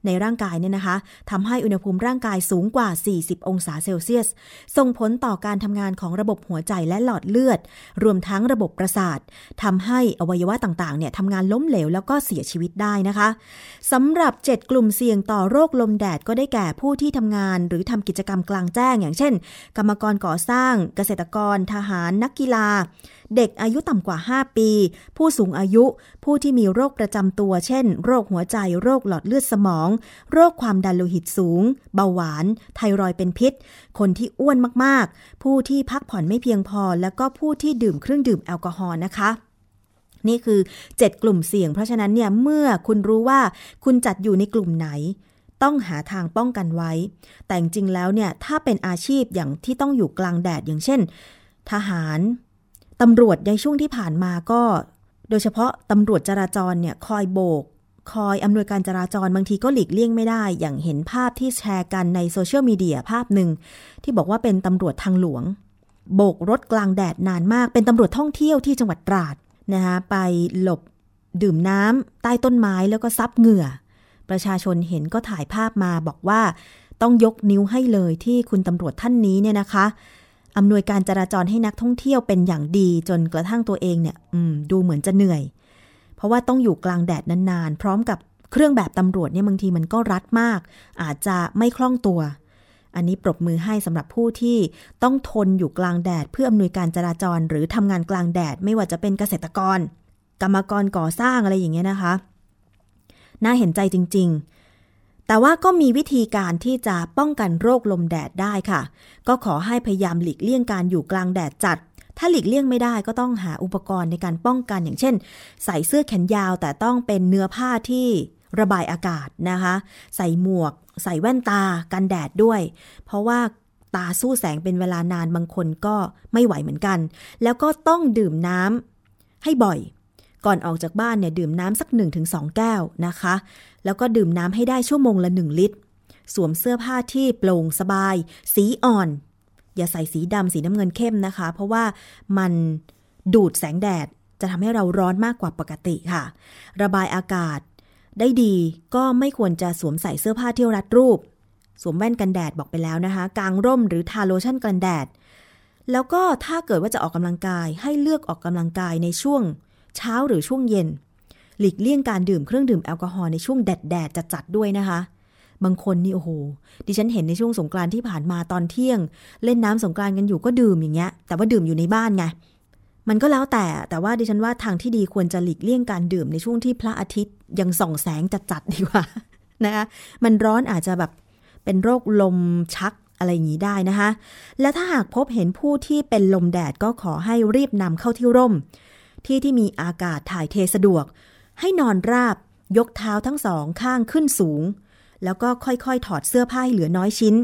ในร่างกายเนี่ยนะคะทำให้อุณหภูมิร่างกายสูงกว่า 40 องศาเซลเซียส ส่งผลต่อการทำงานของระบบหัวใจและหลอดเลือด รวมทั้งระบบประสาททำให้อวัยวะต่างๆเนี่ยทำงานล้มเหลวแล้วก็เสียชีวิตได้นะคะสำหรับ 7 กลุ่มเสี่ยงต่อโรคลมแดดก็ได้แก่ผู้ที่ทำงาน หรือทำกิจกรรมกลางแจ้ง อย่างเช่น กรรมกรก่อสร้าง เกษตรกร ทหาร นักกีฬา เด็กอายุต่ำกว่า 5 ปี ผู้สูงอายุ ผู้ที่มีโรคประจำตัว เช่น โรคหัวใจ โรคหลอดเลือดสมอง โรคความดันโลหิตสูง เบาหวาน ไทรอยด์เป็นพิษ คนที่อ้วนมากๆ ผู้ที่พักผ่อนไม่เพียงพอ แล้วก็ผู้ที่ดื่มเครื่องดื่มแอลกอฮอล์นะคะนี่คือ 7 กลุ่มเสี่ยง เพราะฉะนั้นเนี่ยเมื่อคุณรู้ว่าคุณจัดอยู่ในกลุ่มไหน ต้องหาทางป้องกันไว้ แต่จริงแล้วเนี่ยถ้าเป็นอาชีพอย่างที่ต้องอยู่กลางแดดอย่างเช่น ทหาร ตำรวจในช่วงที่ผ่านมาก็ โดยเฉพาะตำรวจจราจรเนี่ยคอยโบก คอยอำนวยการจราจรบางทีก็หลีกเลี่ยงไม่ได้ อย่างเห็นภาพที่แชร์กันในโซเชียลมีเดียภาพหนึ่ง ที่บอกว่าเป็นตำรวจทางหลวง โบกรถกลางแดดนานมาก เป็นตำรวจท่องเที่ยวที่จังหวัดตราดนะคะไปหลบดื่มน้ำใต้ต้นไม้แล้วก็ซับเหงื่อ ประชาชนเห็นก็ถ่ายภาพมาบอกว่าต้องยกนิ้วให้เลยที่คุณตำรวจท่านนี้เนี่ยนะคะ อำนวยการจราจรให้นักท่องเที่ยวเป็นอย่างดีจนกระทั่งตัวเองเนี่ยดูเหมือนจะเหนื่อย เพราะว่าต้องอยู่กลางแดดนานๆ พร้อมกับเครื่องแบบตำรวจเนี่ยบางทีมันก็รัดมาก อาจจะไม่คล่องตัว อันนี้ปรบมือให้สำหรับผู้ที่ต้องทนอยู่กลางแดด เพื่ออำนวยการจราจร หรือทำงานกลางแดดไม่ว่าจะเป็นเกษตรกร กรรมกรก่อสร้างอะไรอย่างเงี้ยนะคะ น่าเห็นใจจริง ๆ แต่ว่าก็มีวิธีการที่จะป้องกันโรคลมแดดได้ค่ะ ก็ขอให้พยายามหลีกเลี่ยงการอยู่กลางแดดจัด ถ้าหลีกเลี่ยงไม่ได้ก็ต้องหาอุปกรณ์ในการป้องกันอย่างเช่น ใส่เสื้อแขนยาวแต่ต้องเป็นเนื้อผ้าที่ระบายอากาศนะคะ ใส่หมวก ใส่แว่นตากันแดดด้วย เพราะว่าตาสู้แสงเป็นเวลานานบางคนก็ไม่ไหวเหมือนกัน แล้วก็ต้องดื่มน้ำให้บ่อย ก่อนออกจากบ้านเนี่ยดื่มน้ำสัก 1-2 แก้วนะคะ แล้วก็ดื่มน้ำให้ได้ชั่วโมงละ 1 ลิตร สวมเสื้อผ้าที่โปร่งสบาย สีอ่อน อย่าใส่สีดำสีน้ำเงินเข้มนะคะ เพราะว่ามันดูดแสงแดดจะทำให้เราร้อนมากกว่าปกติค่ะ ระบายอากาศได้ดีก็ไม่ควรจะสวมใส่เสื้อผ้าที่รัดรูป สวมแว่นกันแดดบอกไปแล้วนะคะ กางร่มหรือทาโลชั่นกันแดด แล้วก็ถ้าเกิดว่าจะออกกำลังกายให้เลือกออกกำลังกายในช่วง เช้าหรือช่วงเย็น หลีกเลี่ยงการดื่มเครื่องดื่มแอลกอฮอล์ในช่วงแดดแดดจัดๆด้วยนะคะ บางคนนี่โอ้โห ดิฉันเห็นในช่วงสงกรานที่ผ่านมาตอนเที่ยง เล่นน้ำสงกรานกันอยู่ก็ดื่มอย่างเงี้ย แต่ว่าดื่มอยู่ในบ้านไง มันก็แล้วแต่ แต่ว่าดิฉันว่าทางที่ดีควรจะหลีกเลี่ยงการดื่มในช่วงที่พระอาทิตย์ยังส่องแสงจัดๆดีกว่านะคะมันร้อนอาจจะแบบเป็นโรคลมชักอะไรอย่างนี้ได้นะคะ และถ้าหากพบเห็นผู้ที่เป็นลมแดดก็ขอให้รีบนำเข้าที่ร่ม ที่ที่มีอากาศถ่ายเทสะดวก ให้นอนราบ ยกเท้าทั้งสองข้างขึ้นสูง แล้วก็ค่อยๆ ถอดเสื้อผ้าให้เหลือน้อยชิ้น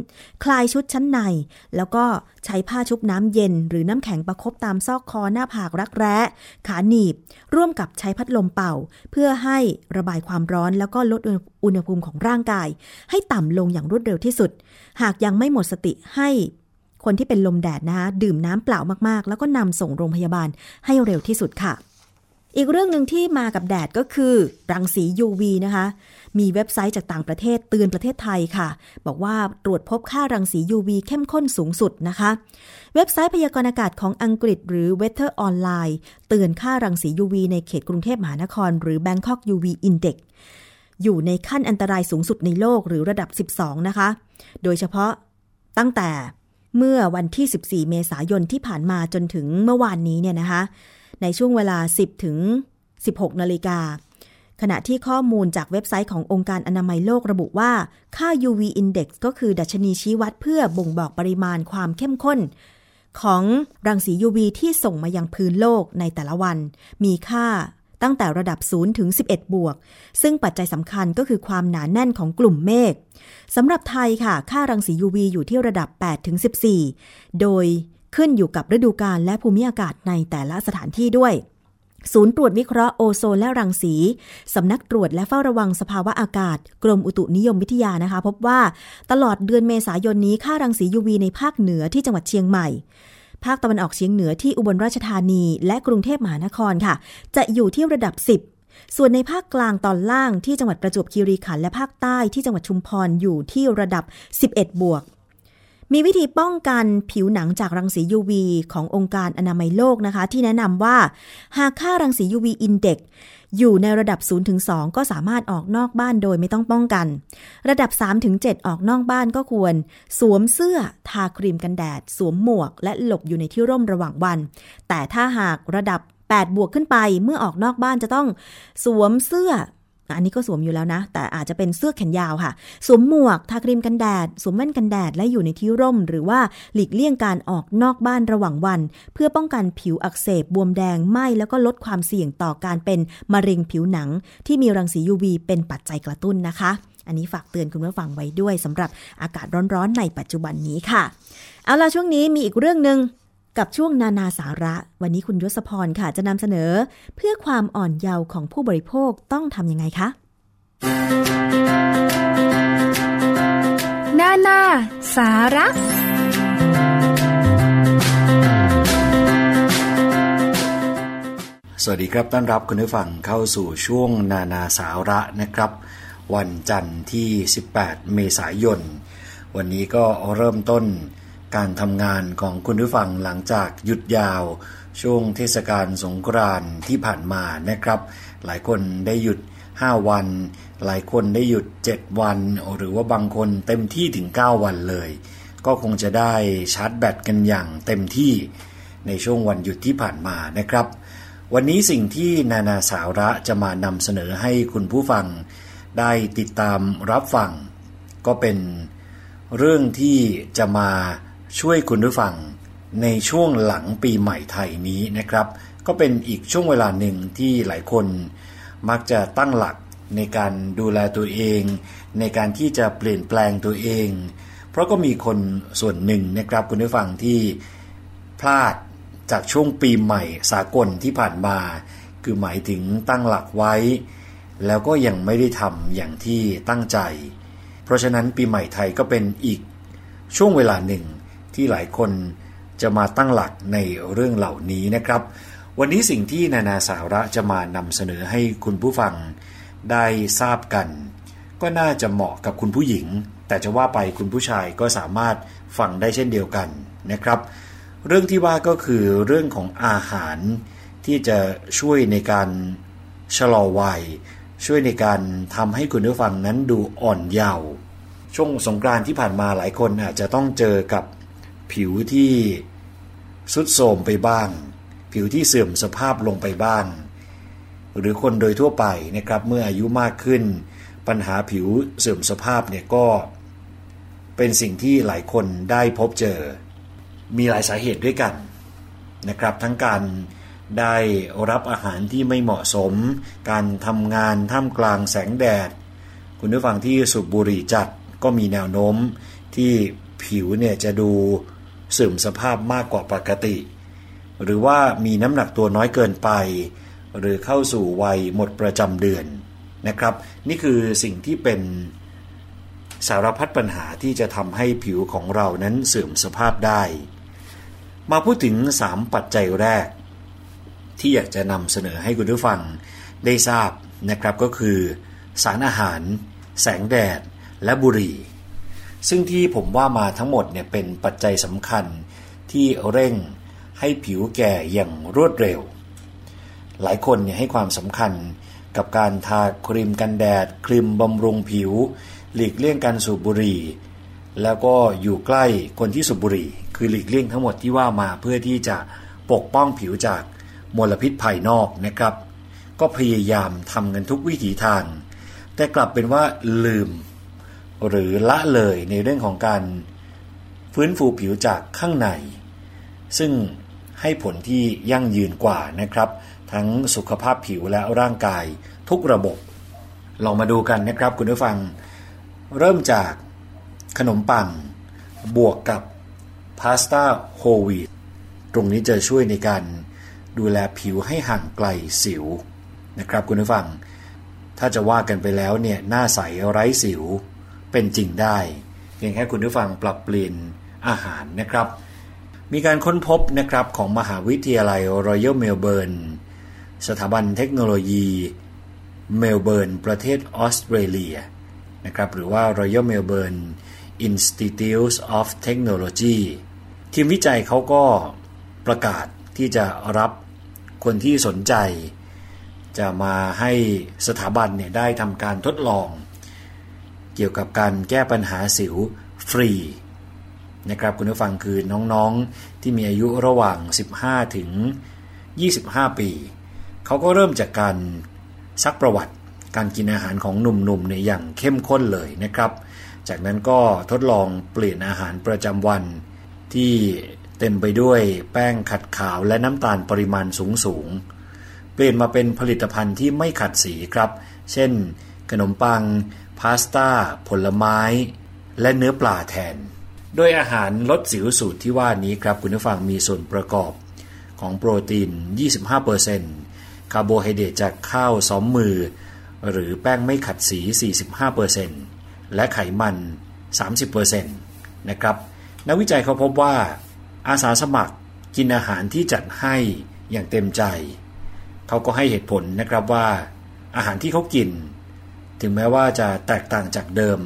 คลายชุดชั้นใน แล้วก็ใช้ผ้าชุบน้ำเย็น หรือน้ำแข็งประคบตามซอกคอหน้าผากรักแร้ ขาหนีบ ร่วมกับใช้พัดลมเป่า เพื่อให้ระบายความร้อนแล้วก็ลดอุณหภูมิของร่างกาย ให้ต่ำลงอย่างรวดเร็วที่สุด หากยังไม่หมดสติให้ คนที่เป็นลมแดดนะคะดื่มน้ำเปล่ามากๆ แล้วก็นำส่งโรงพยาบาลให้เร็วที่สุดค่ะ อีกเรื่องหนึ่งที่มากับแดดก็คือรังสี UV นะคะ มีเว็บไซต์จากต่างประเทศเตือนประเทศไทยค่ะ บอกว่าตรวจพบค่ารังสี UV เข้มข้นสูงสุดนะคะ เว็บไซต์พยากรณ์อากาศของอังกฤษ หรือ Weather Online เตือนค่ารังสี UV ในเขตกรุงเทพมหานคร หรือ Bangkok UV Index อยู่ในขั้นอันตรายสูงสุดในโลกหรือระดับ 12 นะคะ โดยเฉพาะตั้งแต่ เมื่อวันที่ 14 เมษายนที่ผ่านมาจนถึงเมื่อวานนี้เนี่ยนะคะ ในช่วงเวลา 10 ถึง 16 นาฬิกา ขณะที่ข้อมูลจากเว็บไซต์ขององค์การอนามัยโลกระบุว่า ค่า UV index ก็คือดัชนีชี้วัดเพื่อบ่งบอกปริมาณความเข้มข้น ของรังสี UV ที่ส่งมายังพื้นโลกในแต่ละวัน มีค่า ตั้งแต่ระดับ 0 ถึง 11 บวก ซึ่งปัจจัยสำคัญก็คือความหนาแน่นของกลุ่มเมฆสำหรับไทยค่ะ ค่ารังสี UV อยู่ที่ระดับ 8 ถึง 14 โดยขึ้นอยู่กับฤดูกาลและภูมิอากาศในแต่ละสถานที่ด้วย ศูนย์ตรวจวิเคราะห์โอโซนและรังสี สำนักตรวจและเฝ้าระวังสภาวะอากาศ กรมอุตุนิยมวิทยานะคะ พบว่าตลอดเดือนเมษายนนี้ค่ารังสี UV ในภาคเหนือที่จังหวัดเชียงใหม่ ภาคตะวันออกเฉียงเหนือที่อุบลราชธานี และกรุงเทพมหานครค่ะ จะอยู่ที่ระดับ 10 ส่วนในภาคกลางตอนล่างที่จังหวัดประจวบคีรีขันธ์และภาคใต้ที่จังหวัดชุมพรอยู่ที่ระดับ 11 บวกมีวิธีป้องกันผิวหนังจากรังสี UV ขององค์การอนามัยโลกนะคะ ที่แนะนำว่า หากค่ารังสี UV Index อยู่ในระดับ0-2ก็สามารถออกนอกบ้านโดยไม่ต้องป้องกัน ระดับ3-7ออกนอกบ้านก็ควร สวมเสื้อทาครีมกันแดด สวมหมวก และหลบอยู่ในที่ร่มระหว่างวัน แต่ถ้าหากระดับ8บวกขึ้นไปเมื่อออกนอกบ้านจะต้อง สวมเสื้อ อันนี้ก็สวมอยู่แล้วนะ แต่อาจจะเป็นเสื้อแขนยาวค่ะ สวมหมวก ทาครีมกันแดด สวมแว่นกันแดด และอยู่ในที่ร่ม หรือว่าหลีกเลี่ยงการออกนอกบ้านระหว่างวัน เพื่อป้องกันผิวอักเสบบวมแดงไหม้แล้วก็ลดความเสี่ยงต่อการเป็นมะเร็งผิวหนัง ที่มีรังสี UV เป็นปัจจัยกระตุ้นนะคะ อันนี้ฝากเตือนคุณผู้ฟังไว้ด้วยสำหรับอากาศร้อนๆในปัจจุบันนี้ค่ะ เอาล่ะช่วงนี้มีอีกเรื่องหนึ่ง กับช่วงนานาสาระ วันนี้คุณยศพรค่ะจะนำเสนอ เพื่อความอ่อนเยาว์ของผู้บริโภคต้องทำยังไงคะ นานาสาระสวัสดีครับ ต้อนรับคุณผู้ฟังเข้าสู่ช่วงนานาสาระนะครับ วันจันทร์ที่ 18 เมษายน วันนี้ก็เริ่มต้น การทำงานของคุณผู้ฟังหลังจากหยุดยาว ช่วงเทศกาลสงกรานต์ที่ผ่านมานะครับ หลายคนได้หยุด 5 วัน หลายคนได้หยุด 7 วัน หรือว่าบางคนเต็มที่ถึง 9 วันเลย ก็คงจะได้ชาร์จแบตกันอย่างเต็มที่ในช่วงวันหยุดที่ผ่านมานะครับ วันนี้สิ่งที่นานาสาระจะมานำเสนอให้คุณผู้ฟัง ได้ติดตามรับฟัง ก็เป็นเรื่องที่จะมา ช่วยคุณผู้ฟังในช่วงหลังปีใหม่ไทยนี้นะครับ ก็เป็นอีกช่วงเวลาหนึ่งที่หลายคน มักจะตั้งหลักในการดูแลตัวเอง ในการที่จะเปลี่ยนแปลงตัวเอง เพราะก็มีคนส่วนหนึ่งนะครับคุณผู้ฟังที่พลาดจากช่วงปีใหม่สากลที่ผ่านมา คือหมายถึงตั้งหลักไว้ แล้วก็ยังไม่ได้ทำอย่างที่ตั้งใจ เพราะฉะนั้นปีใหม่ไทยก็เป็นอีกช่วงเวลาหนึ่ง ที่หลายคนจะมาตั้งหลักในเรื่องเหล่านี้นะครับ วันนี้สิ่งที่นานาสาระจะมานำเสนอให้คุณผู้ฟังได้ทราบกัน ก็น่าจะเหมาะกับคุณผู้หญิง แต่จะว่าไปคุณผู้ชายก็สามารถฟังได้เช่นเดียวกันนะครับ เรื่องที่ว่าก็คือเรื่องของอาหารที่จะช่วยในการชะลอวัย ช่วยในการทำให้คุณผู้ฟังนั้นดูอ่อนเยาว์ช่วงสงกรานที่ผ่านมาหลายคนอาจจะต้องเจอกับ ผิวที่สุดโทมไปบ้าง ผิวที่เสื่อมสภาพลงไปบ้าง หรือคนโดยทั่วไปนะครับเมื่ออายุมากขึ้น ปัญหาผิวเสื่อมสภาพเนี่ยก็ เป็นสิ่งที่หลายคนได้พบเจอ มีหลายสาเหตุด้วยกันนะครับทั้งการได้รับอาหารที่ไม่เหมาะสม การทำงานท่ามกลางแสงแดด คุณผู้ฟังที่สูบบุหรี่จัดก็มีแนวโน้มที่ผิวเนี่ยจะดู เสื่อมสภาพมากกว่าปกติ หรือว่ามีน้ำหนักตัวน้อยเกินไป หรือเข้าสู่วัยหมดประจำเดือนนะครับ นี่คือสิ่งที่เป็นสารพัดปัญหาที่จะทำให้ผิวของเรานั้นเสื่อมสภาพได้ มาพูดถึง 3 ปัจจัยแรก ที่อยากจะนำเสนอให้คุณผู้ฟังได้ทราบนะครับก็คือ สารอาหาร แสงแดด และบุหรี่ ซึ่งที่ผมว่ามาทั้งหมดเนี่ยเป็นปัจจัยสำคัญที่เร่งให้ผิวแก่อย่างรวดเร็ว หลายคนเนี่ยให้ความสำคัญกับการทาครีมกันแดด ครีมบำรุงผิว หลีกเลี่ยงการสูบบุหรี่ แล้วก็อยู่ใกล้คนที่สูบบุหรี่ คือหลีกเลี่ยงทั้งหมดที่ว่ามาเพื่อที่จะปกป้องผิวจากมลพิษภายนอกนะครับ ก็พยายามทำกันทุกวิถีทาง แต่กลับเป็นว่าลืม หรือละเลยในเรื่องของการฟื้นฟูผิวจากข้างใน ซึ่งให้ผลที่ยั่งยืนกว่านะครับ ทั้งสุขภาพผิวและร่างกายทุกระบบ ลองมาดูกันนะครับคุณผู้ฟัง เริ่มจากขนมปัง บวกกับพาสต้า whole wheat ตรงนี้จะช่วยในการดูแลผิวให้ห่างไกลสิวนะครับคุณผู้ฟัง ถ้าจะว่ากันไปแล้วเนี่ยหน้าใสไร้สิว เป็นจริงได้เพียงแค่คุณผู้ฟังปรับเปลี่ยนอาหารนะครับ มีการค้นพบนะครับของมหาวิทยาลัยรอยัลเมลเบิร์นสถาบันเทคโนโลยีเมลเบิร์นประเทศออสเตรเลียนะครับหรือว่า Royal Melbourne Institute of Technology ทีมวิจัยเขาก็ประกาศที่จะรับคนที่สนใจ จะมาให้สถาบันเนี่ยได้ทำการทดลอง เกี่ยวกับการแก้ปัญหาสิวฟรีนะครับคุณผู้ฟังคือน้องๆที่มีอายุระหว่าง 15 ถึง 25 ปี เขาก็เริ่มจากการซักประวัติการกินอาหารของหนุ่มๆในอย่างเข้มข้นเลยนะครับ จากนั้นก็ทดลองเปลี่ยนอาหารประจำวัน ที่เต็มไปด้วยแป้งขัดขาวและน้ำตาลปริมาณสูงๆเปลี่ยนมาเป็นผลิตภัณฑ์ที่ไม่ขัดสีครับ เช่น ขนมปัง พาสต้า ผลไม้ และเนื้อปลาแทน โดยอาหารลดสิวสูตรที่ว่านี้ครับคุณผู้ฟังมีส่วนประกอบของโปรตีน 25%คาร์โบไฮเดรตจากข้าวซ้อมมือ หรือแป้งไม่ขัดสี 45%และไขมัน 30%นะครับนักวิจัยเขาพบว่าอาสาสมัครกินอาหารที่จัดให้อย่างเต็มใจ เขาก็ให้เหตุผลนะครับว่า อาหารที่เขากิน ถึงแม้ว่าจะแตกต่างจากเดิม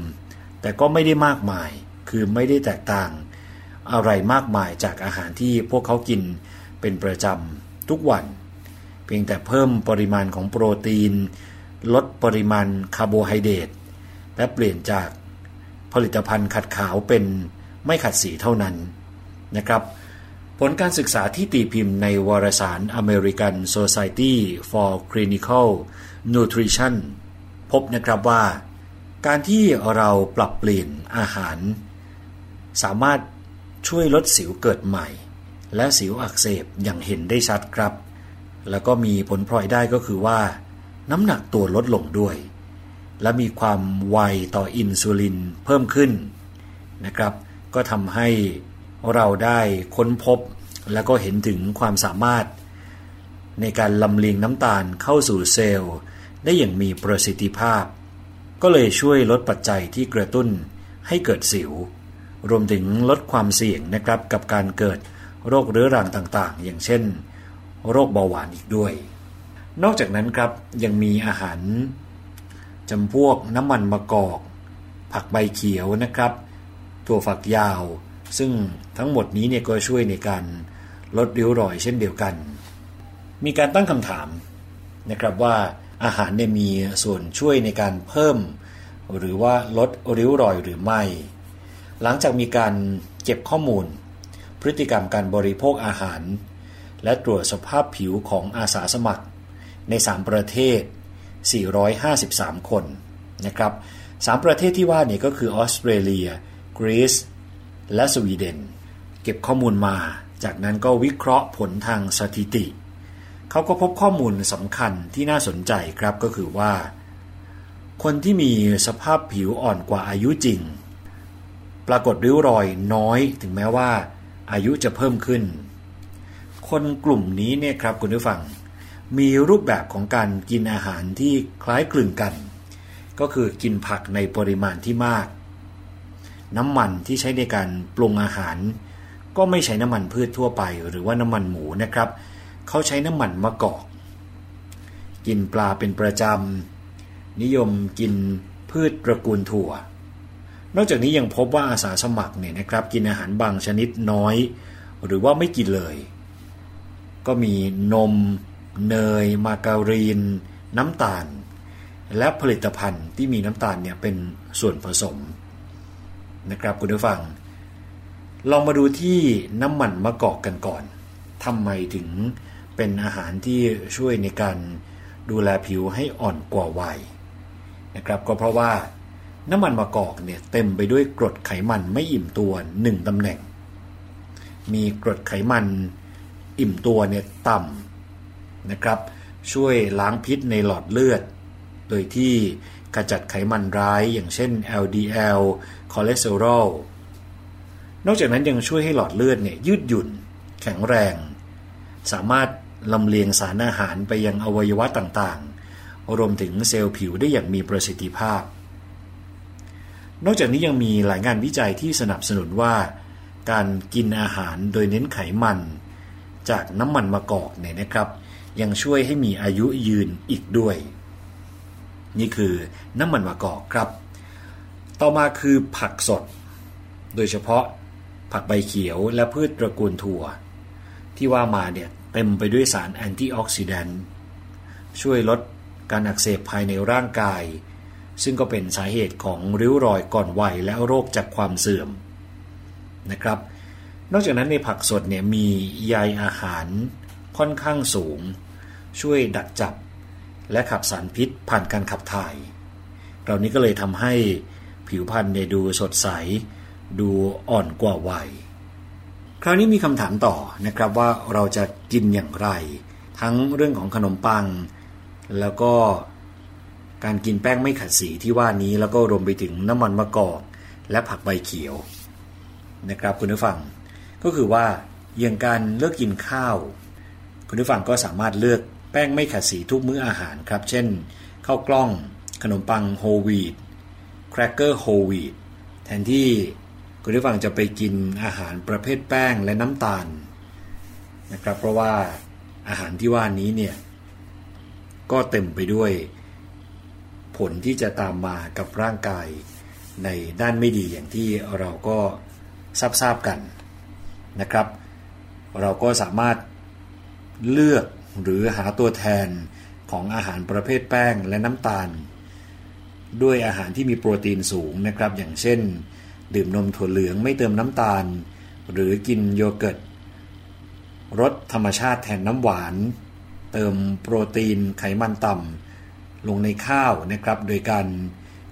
แต่ก็ไม่ได้มากมาย คือไม่ได้แตกต่างอะไรมากมายจากอาหารที่พวกเขากินเป็นประจำทุกวัน เพียงแต่เพิ่มปริมาณของโปรตีน ลดปริมาณคาร์โบไฮเดรตและเปลี่ยนจากผลิตภัณฑ์ขัดขาวเป็นไม่ขัดสีเท่านั้นนะครับ ผลการศึกษาที่ตีพิมพ์ในวารสาร American Society for Clinical Nutrition พบนะครับว่า การที่เราปรับเปลี่ยนอาหาร สามารถช่วยลดสิวเกิดใหม่ และสิวอักเสบอย่างเห็นได้ชัดครับ แล้วก็มีผลพลอยได้ก็คือว่า น้ำหนักตัวลดลงด้วย และมีความไวต่ออินซูลินเพิ่มขึ้นนะครับ ก็ทำให้เราได้ค้นพบแล้วก็เห็นถึงความสามารถ ในการลำเลียงน้ำตาลเข้าสู่เซลล์ ได้อย่างมีประสิทธิภาพ ก็เลยช่วยลดปัจจัยที่กระตุ้นให้เกิดสิว รวมถึงลดความเสี่ยงนะครับกับการเกิดโรคเรื้อรังต่างๆ อย่างเช่น โรคเบาหวานอีกด้วย นอกจากนั้นครับยังมีอาหารจำพวกน้ำมันมะกอก ผักใบเขียวนะครับถั่วฝักยาว ซึ่งทั้งหมดนี้เนี่ยก็ช่วยในการลดริ้วรอยเช่นเดียวกัน มีการตั้งคำถามนะครับว่า อาหารเนี่ยมีส่วนช่วยในการเพิ่ม หรือว่าลดริ้วรอยหรือไม่ หลังจากมีการเก็บข้อมูล พฤติกรรมการบริโภคอาหาร และตรวจสภาพผิวของอาสาสมัคร ใน 3 ประเทศ 453 คนนะครับ3ประเทศที่ว่านี่ก็คือออสเตรเลีย กรีซและสวีเดน เก็บข้อมูลมา จากนั้นก็วิเคราะห์ผลทางสถิติ เขาก็พบข้อมูลสำคัญที่น่าสนใจครับก็คือว่า คนที่มีสภาพผิวอ่อนกว่าอายุจริง ปรากฏริ้วรอยน้อยถึงแม้ว่า อายุจะเพิ่มขึ้น คนกลุ่มนี้เนี่ยครับคุณผู้ฟัง มีรูปแบบของการกินอาหารที่คล้ายคลึงกัน ก็คือกินผักในปริมาณที่มาก น้ำมันที่ใช้ในการปรุงอาหาร ก็ไม่ใช้น้ำมันพืชทั่วไป หรือว่าน้ำมันหมูนะครับ เขาใช้น้ำมันมะกอก กินปลาเป็นประจำ นิยมกินพืชตระกูลถั่ว นอกจากนี้ยังพบว่าอาสาสมัครเนี่ยนะครับ กินอาหารบางชนิดน้อย หรือว่าไม่กินเลย ก็มีนม เนย มาการีน น้ำตาล และผลิตภัณฑ์ที่มีน้ำตาลเนี่ยเป็นส่วนผสมนะครับคุณผู้ฟัง ลองมาดูที่น้ำมันมะกอกกันก่อนทำไมถึง เป็นอาหารที่ช่วยในการดูแลผิวให้อ่อนกว่าวัยนะครับก็เพราะว่าน้ำมันมะกอกเนี่ยเต็มไปด้วยกรดไขมันไม่อิ่มตัวหนึ่งตำแหน่ง มีกรดไขมันอิ่มตัวเนี่ยต่ำนะครับช่วยล้างพิษในหลอดเลือด โดยที่ขจัดไขมันร้ายอย่างเช่น LDL คอเลสเตอรอลนอกจากนั้นยังช่วยให้หลอดเลือดเนี่ยยืดหยุ่น แข็งแรง สามารถ ลำเลียงสารอาหารไปยังอวัยวะต่างๆ รวมถึงเซลล์ผิวได้อย่างมีประสิทธิภาพ นอกจากนี้ยังมีหลายงานวิจัยที่สนับสนุนว่า การกินอาหารโดยเน้นไขมัน จากน้ำมันมะกอกเนี่ยนะครับ ยังช่วยให้มีอายุยืนอีกด้วย นี่คือน้ำมันมะกอกครับ ต่อมาคือผักสด โดยเฉพาะผักใบเขียวและพืชตระกูลถั่ว ที่ว่ามาเนี่ย ต็มไปด้วยสารแอนตี้ออกซิแดนต์ช่วยลดการอักเสบภายในร่างกาย ซึ่งก็เป็นสาเหตุของริ้วรอยก่อนวัยและโรคจากความเสื่อมนะครับ นอกจากนั้นในผักสดเนี่ยมีใยอาหารค่อนข้างสูง ช่วยดักจับและขับสารพิษผ่านการขับถ่าย เรานี้ก็เลยทำให้ผิวพรรณเนี่ยดูสดใส ดูอ่อนกว่าวัย คราวนี้มีคำถามต่อนะครับว่าเราจะกินอย่างไร ทั้งเรื่องของขนมปัง แล้วก็การกินแป้งไม่ขัดสีที่ว่านี้แล้วก็รวมไปถึงน้ำมันมะกอกและผักใบเขียวนะครับคุณผู้ฟัง ก็คือว่าอย่างการเลือกกินข้าว คุณผู้ฟังก็สามารถเลือกแป้งไม่ขัดสีทุกมื้ออาหารครับ เช่นข้าวกล้องขนมปังโฮลวีตแครกเกอร์โฮลวีตแทนที่ คุณผู้ฟังจะไปกินอาหารประเภทแป้งและน้ำตาลนะครับ เพราะว่าอาหารที่ว่านี้เนี่ยก็เต็มไปด้วย ผลที่จะตามมากับร่างกายในด้านไม่ดีอย่างที่เราก็ทราบทราบกันนะครับ เราก็สามารถเลือกหรือหาตัวแทนของอาหารประเภทแป้งและน้ำตาล ด้วยอาหารที่มีโปรตีนสูงนะครับ อย่างเช่น ดื่มนมถั่วเหลืองไม่เติมน้ำตาล หรือกินโยเกิร์ตรสธรรมชาติแทนน้ำหวาน เติมโปรตีนไขมันต่ำลงในข้าวนะครับ โดยการ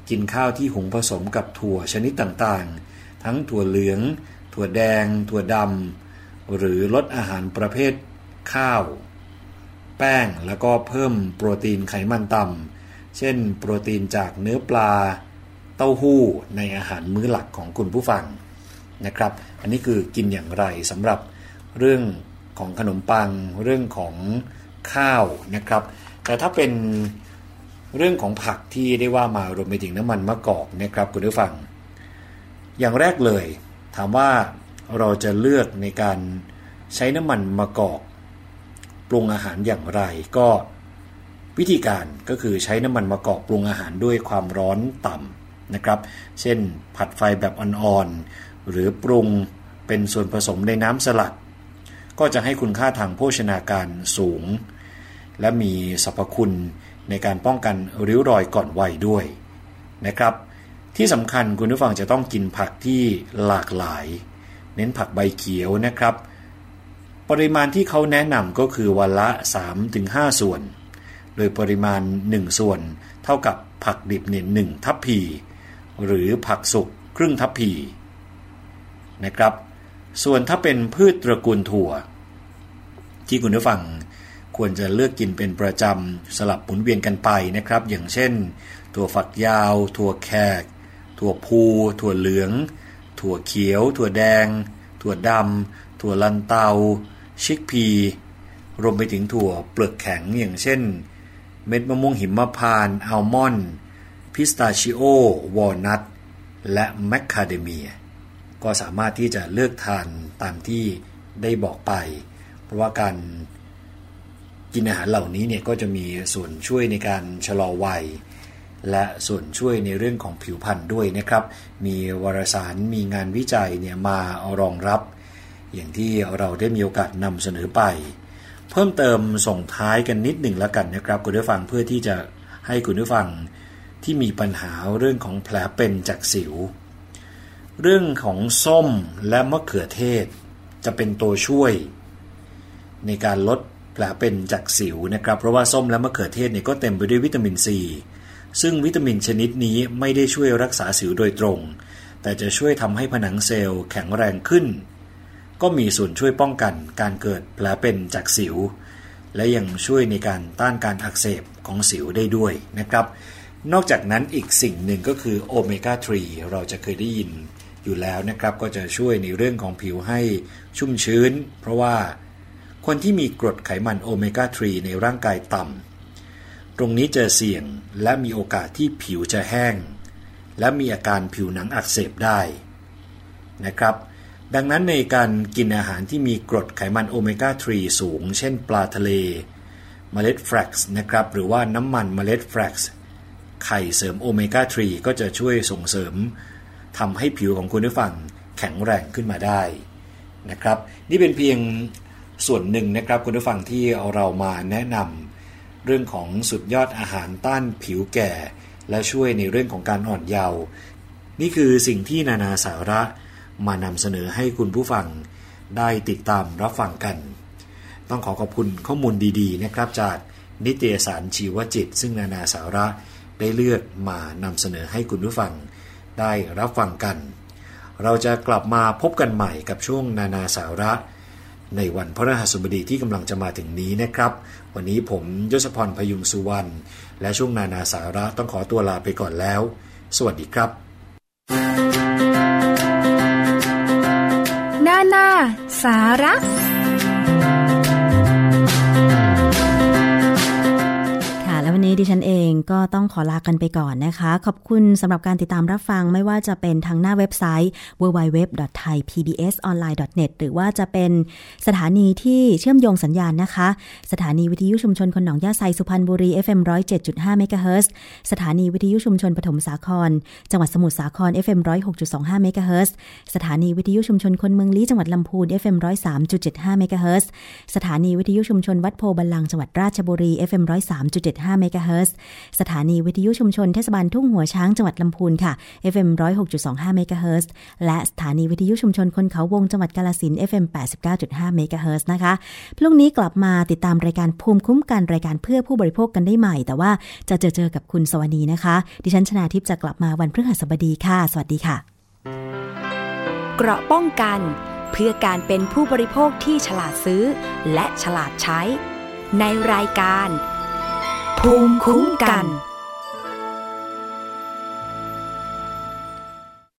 กินข้าวที่หุงผสมกับถั่วชนิดต่างๆ ทั้งถั่วเหลือง ถั่วแดง ถั่วดำหรือลดอาหารประเภทข้าว แป้งแล้วก็เพิ่มโปรตีนไขมันต่ำเช่น โปรตีนจากเนื้อปลา เต้าหู้ในอาหารมื้อหลักของคุณผู้ฟังนะครับ อันนี้คือกินอย่างไรสำหรับเรื่องของขนมปังเรื่องของข้าวนะครับ แต่ถ้าเป็นเรื่องของผักที่ได้ว่ามารวมไปถึงน้ำมันมะกอกนะครับคุณผู้ฟัง อย่างแรกเลย ถามว่าเราจะเลือกในการใช้น้ำมันมะกอก ปรุงอาหารอย่างไรก็วิธีการก็คือใช้น้ำมันมะกอกปรุงอาหารด้วยความร้อนต่ำ นะครับ เช่นผัดไฟแบบอ่อนๆ หรือปรุงเป็นส่วนผสมในน้ำสลัด ก็จะให้คุณค่าทางโภชนาการสูง และมีสรรพคุณในการป้องกันริ้วรอยก่อนวัยด้วยนะครับ ที่สำคัญคุณผู้ฟังจะต้องกินผักที่หลากหลาย เน้นผักใบเขียวนะครับ ปริมาณที่เขาแนะนำก็คือวันละ 3-5 ส่วน โดยปริมาณ 1 ส่วน เท่ากับผักดิบเนี่ยหนึ่งทัพพี หรือผักสุกครึ่งทัพพีนะครับ ส่วนถ้าเป็นพืชตระกูลถั่ว ที่คุณผู้ฟังควรจะเลือกกินเป็นประจำสลับหมุนเวียนกันไปนะครับ อย่างเช่น ถั่วฝักยาว ถั่วแขก ถั่วพู ถั่วเหลือง ถั่วเขียว ถั่วแดง ถั่วดำถั่วลันเตา ชิกพี รวมไปถึงถั่วเปลือกแข็งอย่างเช่น เม็ดมะม่วงหิมพานต์อัลมอนด์ พิสตาชิโอ วอลนัท และแมคคาเดเมีย ก็สามารถที่จะเลือกทานตามที่ได้บอกไป เพราะว่าการกินอาหารเหล่านี้เนี่ยก็จะมีส่วนช่วยในการชะลอวัย และส่วนช่วยในเรื่องของผิวพรรณด้วยนะครับ มีวารสารมีงานวิจัยเนี่ยมารองรับ อย่างที่เราได้มีโอกาสนำเสนอไป เพิ่มเติมส่งท้ายกันนิดหนึ่งแล้วกันนะครับ คุณผู้ฟังเพื่อที่จะให้คุณผู้ฟัง ที่มีปัญหาเรื่องของแผลเป็นจากสิว เรื่องของส้มและมะเขือเทศ จะเป็นตัวช่วย ในการลดแผลเป็นจากสิวนะครับ เพราะว่าส้มและมะเขือเทศเนี่ยก็เต็มไปด้วยวิตามินซีซึ่งวิตามินชนิดนี้ไม่ได้ช่วยรักษาสิวโดยตรง แต่จะช่วยทำให้ผนังเซลล์แข็งแรงขึ้น ก็มีส่วนช่วยป้องกันการเกิดแผลเป็นจากสิว และยังช่วยในการต้านการอักเสบของสิวได้ด้วยนะครับ นอกจากนั้นอีกสิ่งหนึ่งก็คือโอเมก้า 3 เราจะเคยได้ยินอยู่แล้วนะครับ ก็จะช่วยในเรื่องของผิวให้ชุ่มชื้น เพราะว่าคนที่มีกรดไขมันโอเมก้า 3 ในร่างกายต่ำตรงนี้จะเสี่ยงและมีโอกาสที่ผิวจะแห้ง และมีอาการผิวหนังอักเสบได้นะครับ ดังนั้นในการกินอาหารที่มีกรดไขมันโอเมก้า 3 สูง เช่นปลาทะเลเมล็ดแฟลกซ์นะครับหรือว่าน้ำมันเมล็ดแฟลกซ์ ไข่เสริมโอเมก้า 3 ก็จะช่วยส่งเสริมทำให้ผิวของคุณผู้ฟังแข็งแรงขึ้นมาได้นะครับ นี่เป็นเพียงส่วนหนึ่งนะครับคุณผู้ฟังที่เอาเรามาแนะนำเรื่องของสุดยอดอาหารต้านผิวแก่ และช่วยในเรื่องของการอ่อนเยาว์นี่คือสิ่งที่นานาสาระมานำเสนอให้คุณผู้ฟังได้ติดตามรับฟังกัน ต้องขอขอบคุณข้อมูลดีๆนะครับจากนิตยสารชีวจิต ซึ่งนานาสาระ ได้เลือกมานำเสนอให้คุณผู้ฟังได้รับฟังกัน เราจะกลับมาพบกันใหม่กับช่วงนานาสาระ ในวันพระรหัสบดีที่กำลังจะมาถึงนี้นะครับ วันนี้ผมยศพรพยุงสุวรรณและช่วงนานาสาระต้องขอตัวลาไปก่อนแล้ว สวัสดีครับ นานาสาระ นี้ดิฉันเองก็ต้องขอลากันไปก่อนนะคะ ขอบคุณสำหรับการติดตามรับฟังไม่ว่าจะเป็นทางหน้าเว็บไซต์ www.thaipbsonline.net หรือว่าจะเป็นสถานีที่เชื่อมโยงสัญญาณนะคะ สถานีวิทยุชุมชนคนหนองยาไซสุพรรณบุรี FM 107.5เมกะเฮิรตซ์สถานีวิทยุชุมชนปฐมสาคร จังหวัดสมุทรสาคร FM 106.25เมกะเฮิรตซ์สถานีวิทยุชุมชนคนเมืองลี้จังหวัดลำพูน FM 103.75เมกะเฮิรตซ์สถานีวิทยุชุมชนวัดโพบัลลังจังหวัดราชบุรี FM 103.75เมกะเฮิรตซ์สถานีวิทยุชุมชนเทศบาลทุ่งหัวช้างจังหวัดลำพูนค่ะ FM 106.25เมกะเฮิรตซ์และสถานีวิทยุชุมชนคนเขาวงจังหวัดกาลสิน FM 89.5เมกะเฮิรตซ์นะคะ พรุ่งนี้กลับมาติดตามรายการภูมิคุ้มกันรายการเพื่อผู้บริโภคกันได้ใหม่ แต่ว่าจะเจอเจอกับคุณสวนีนะคะ ดิฉันชนาทิพย์จะกลับมาวันพฤหัสบดีค่ะ สวัสดีค่ะ เกราะป้องกันเพื่อการเป็นผู้บริโภคที่ฉลาดซื้อ และฉลาดใช้ ในรายการ ภูมิคุ้มกัน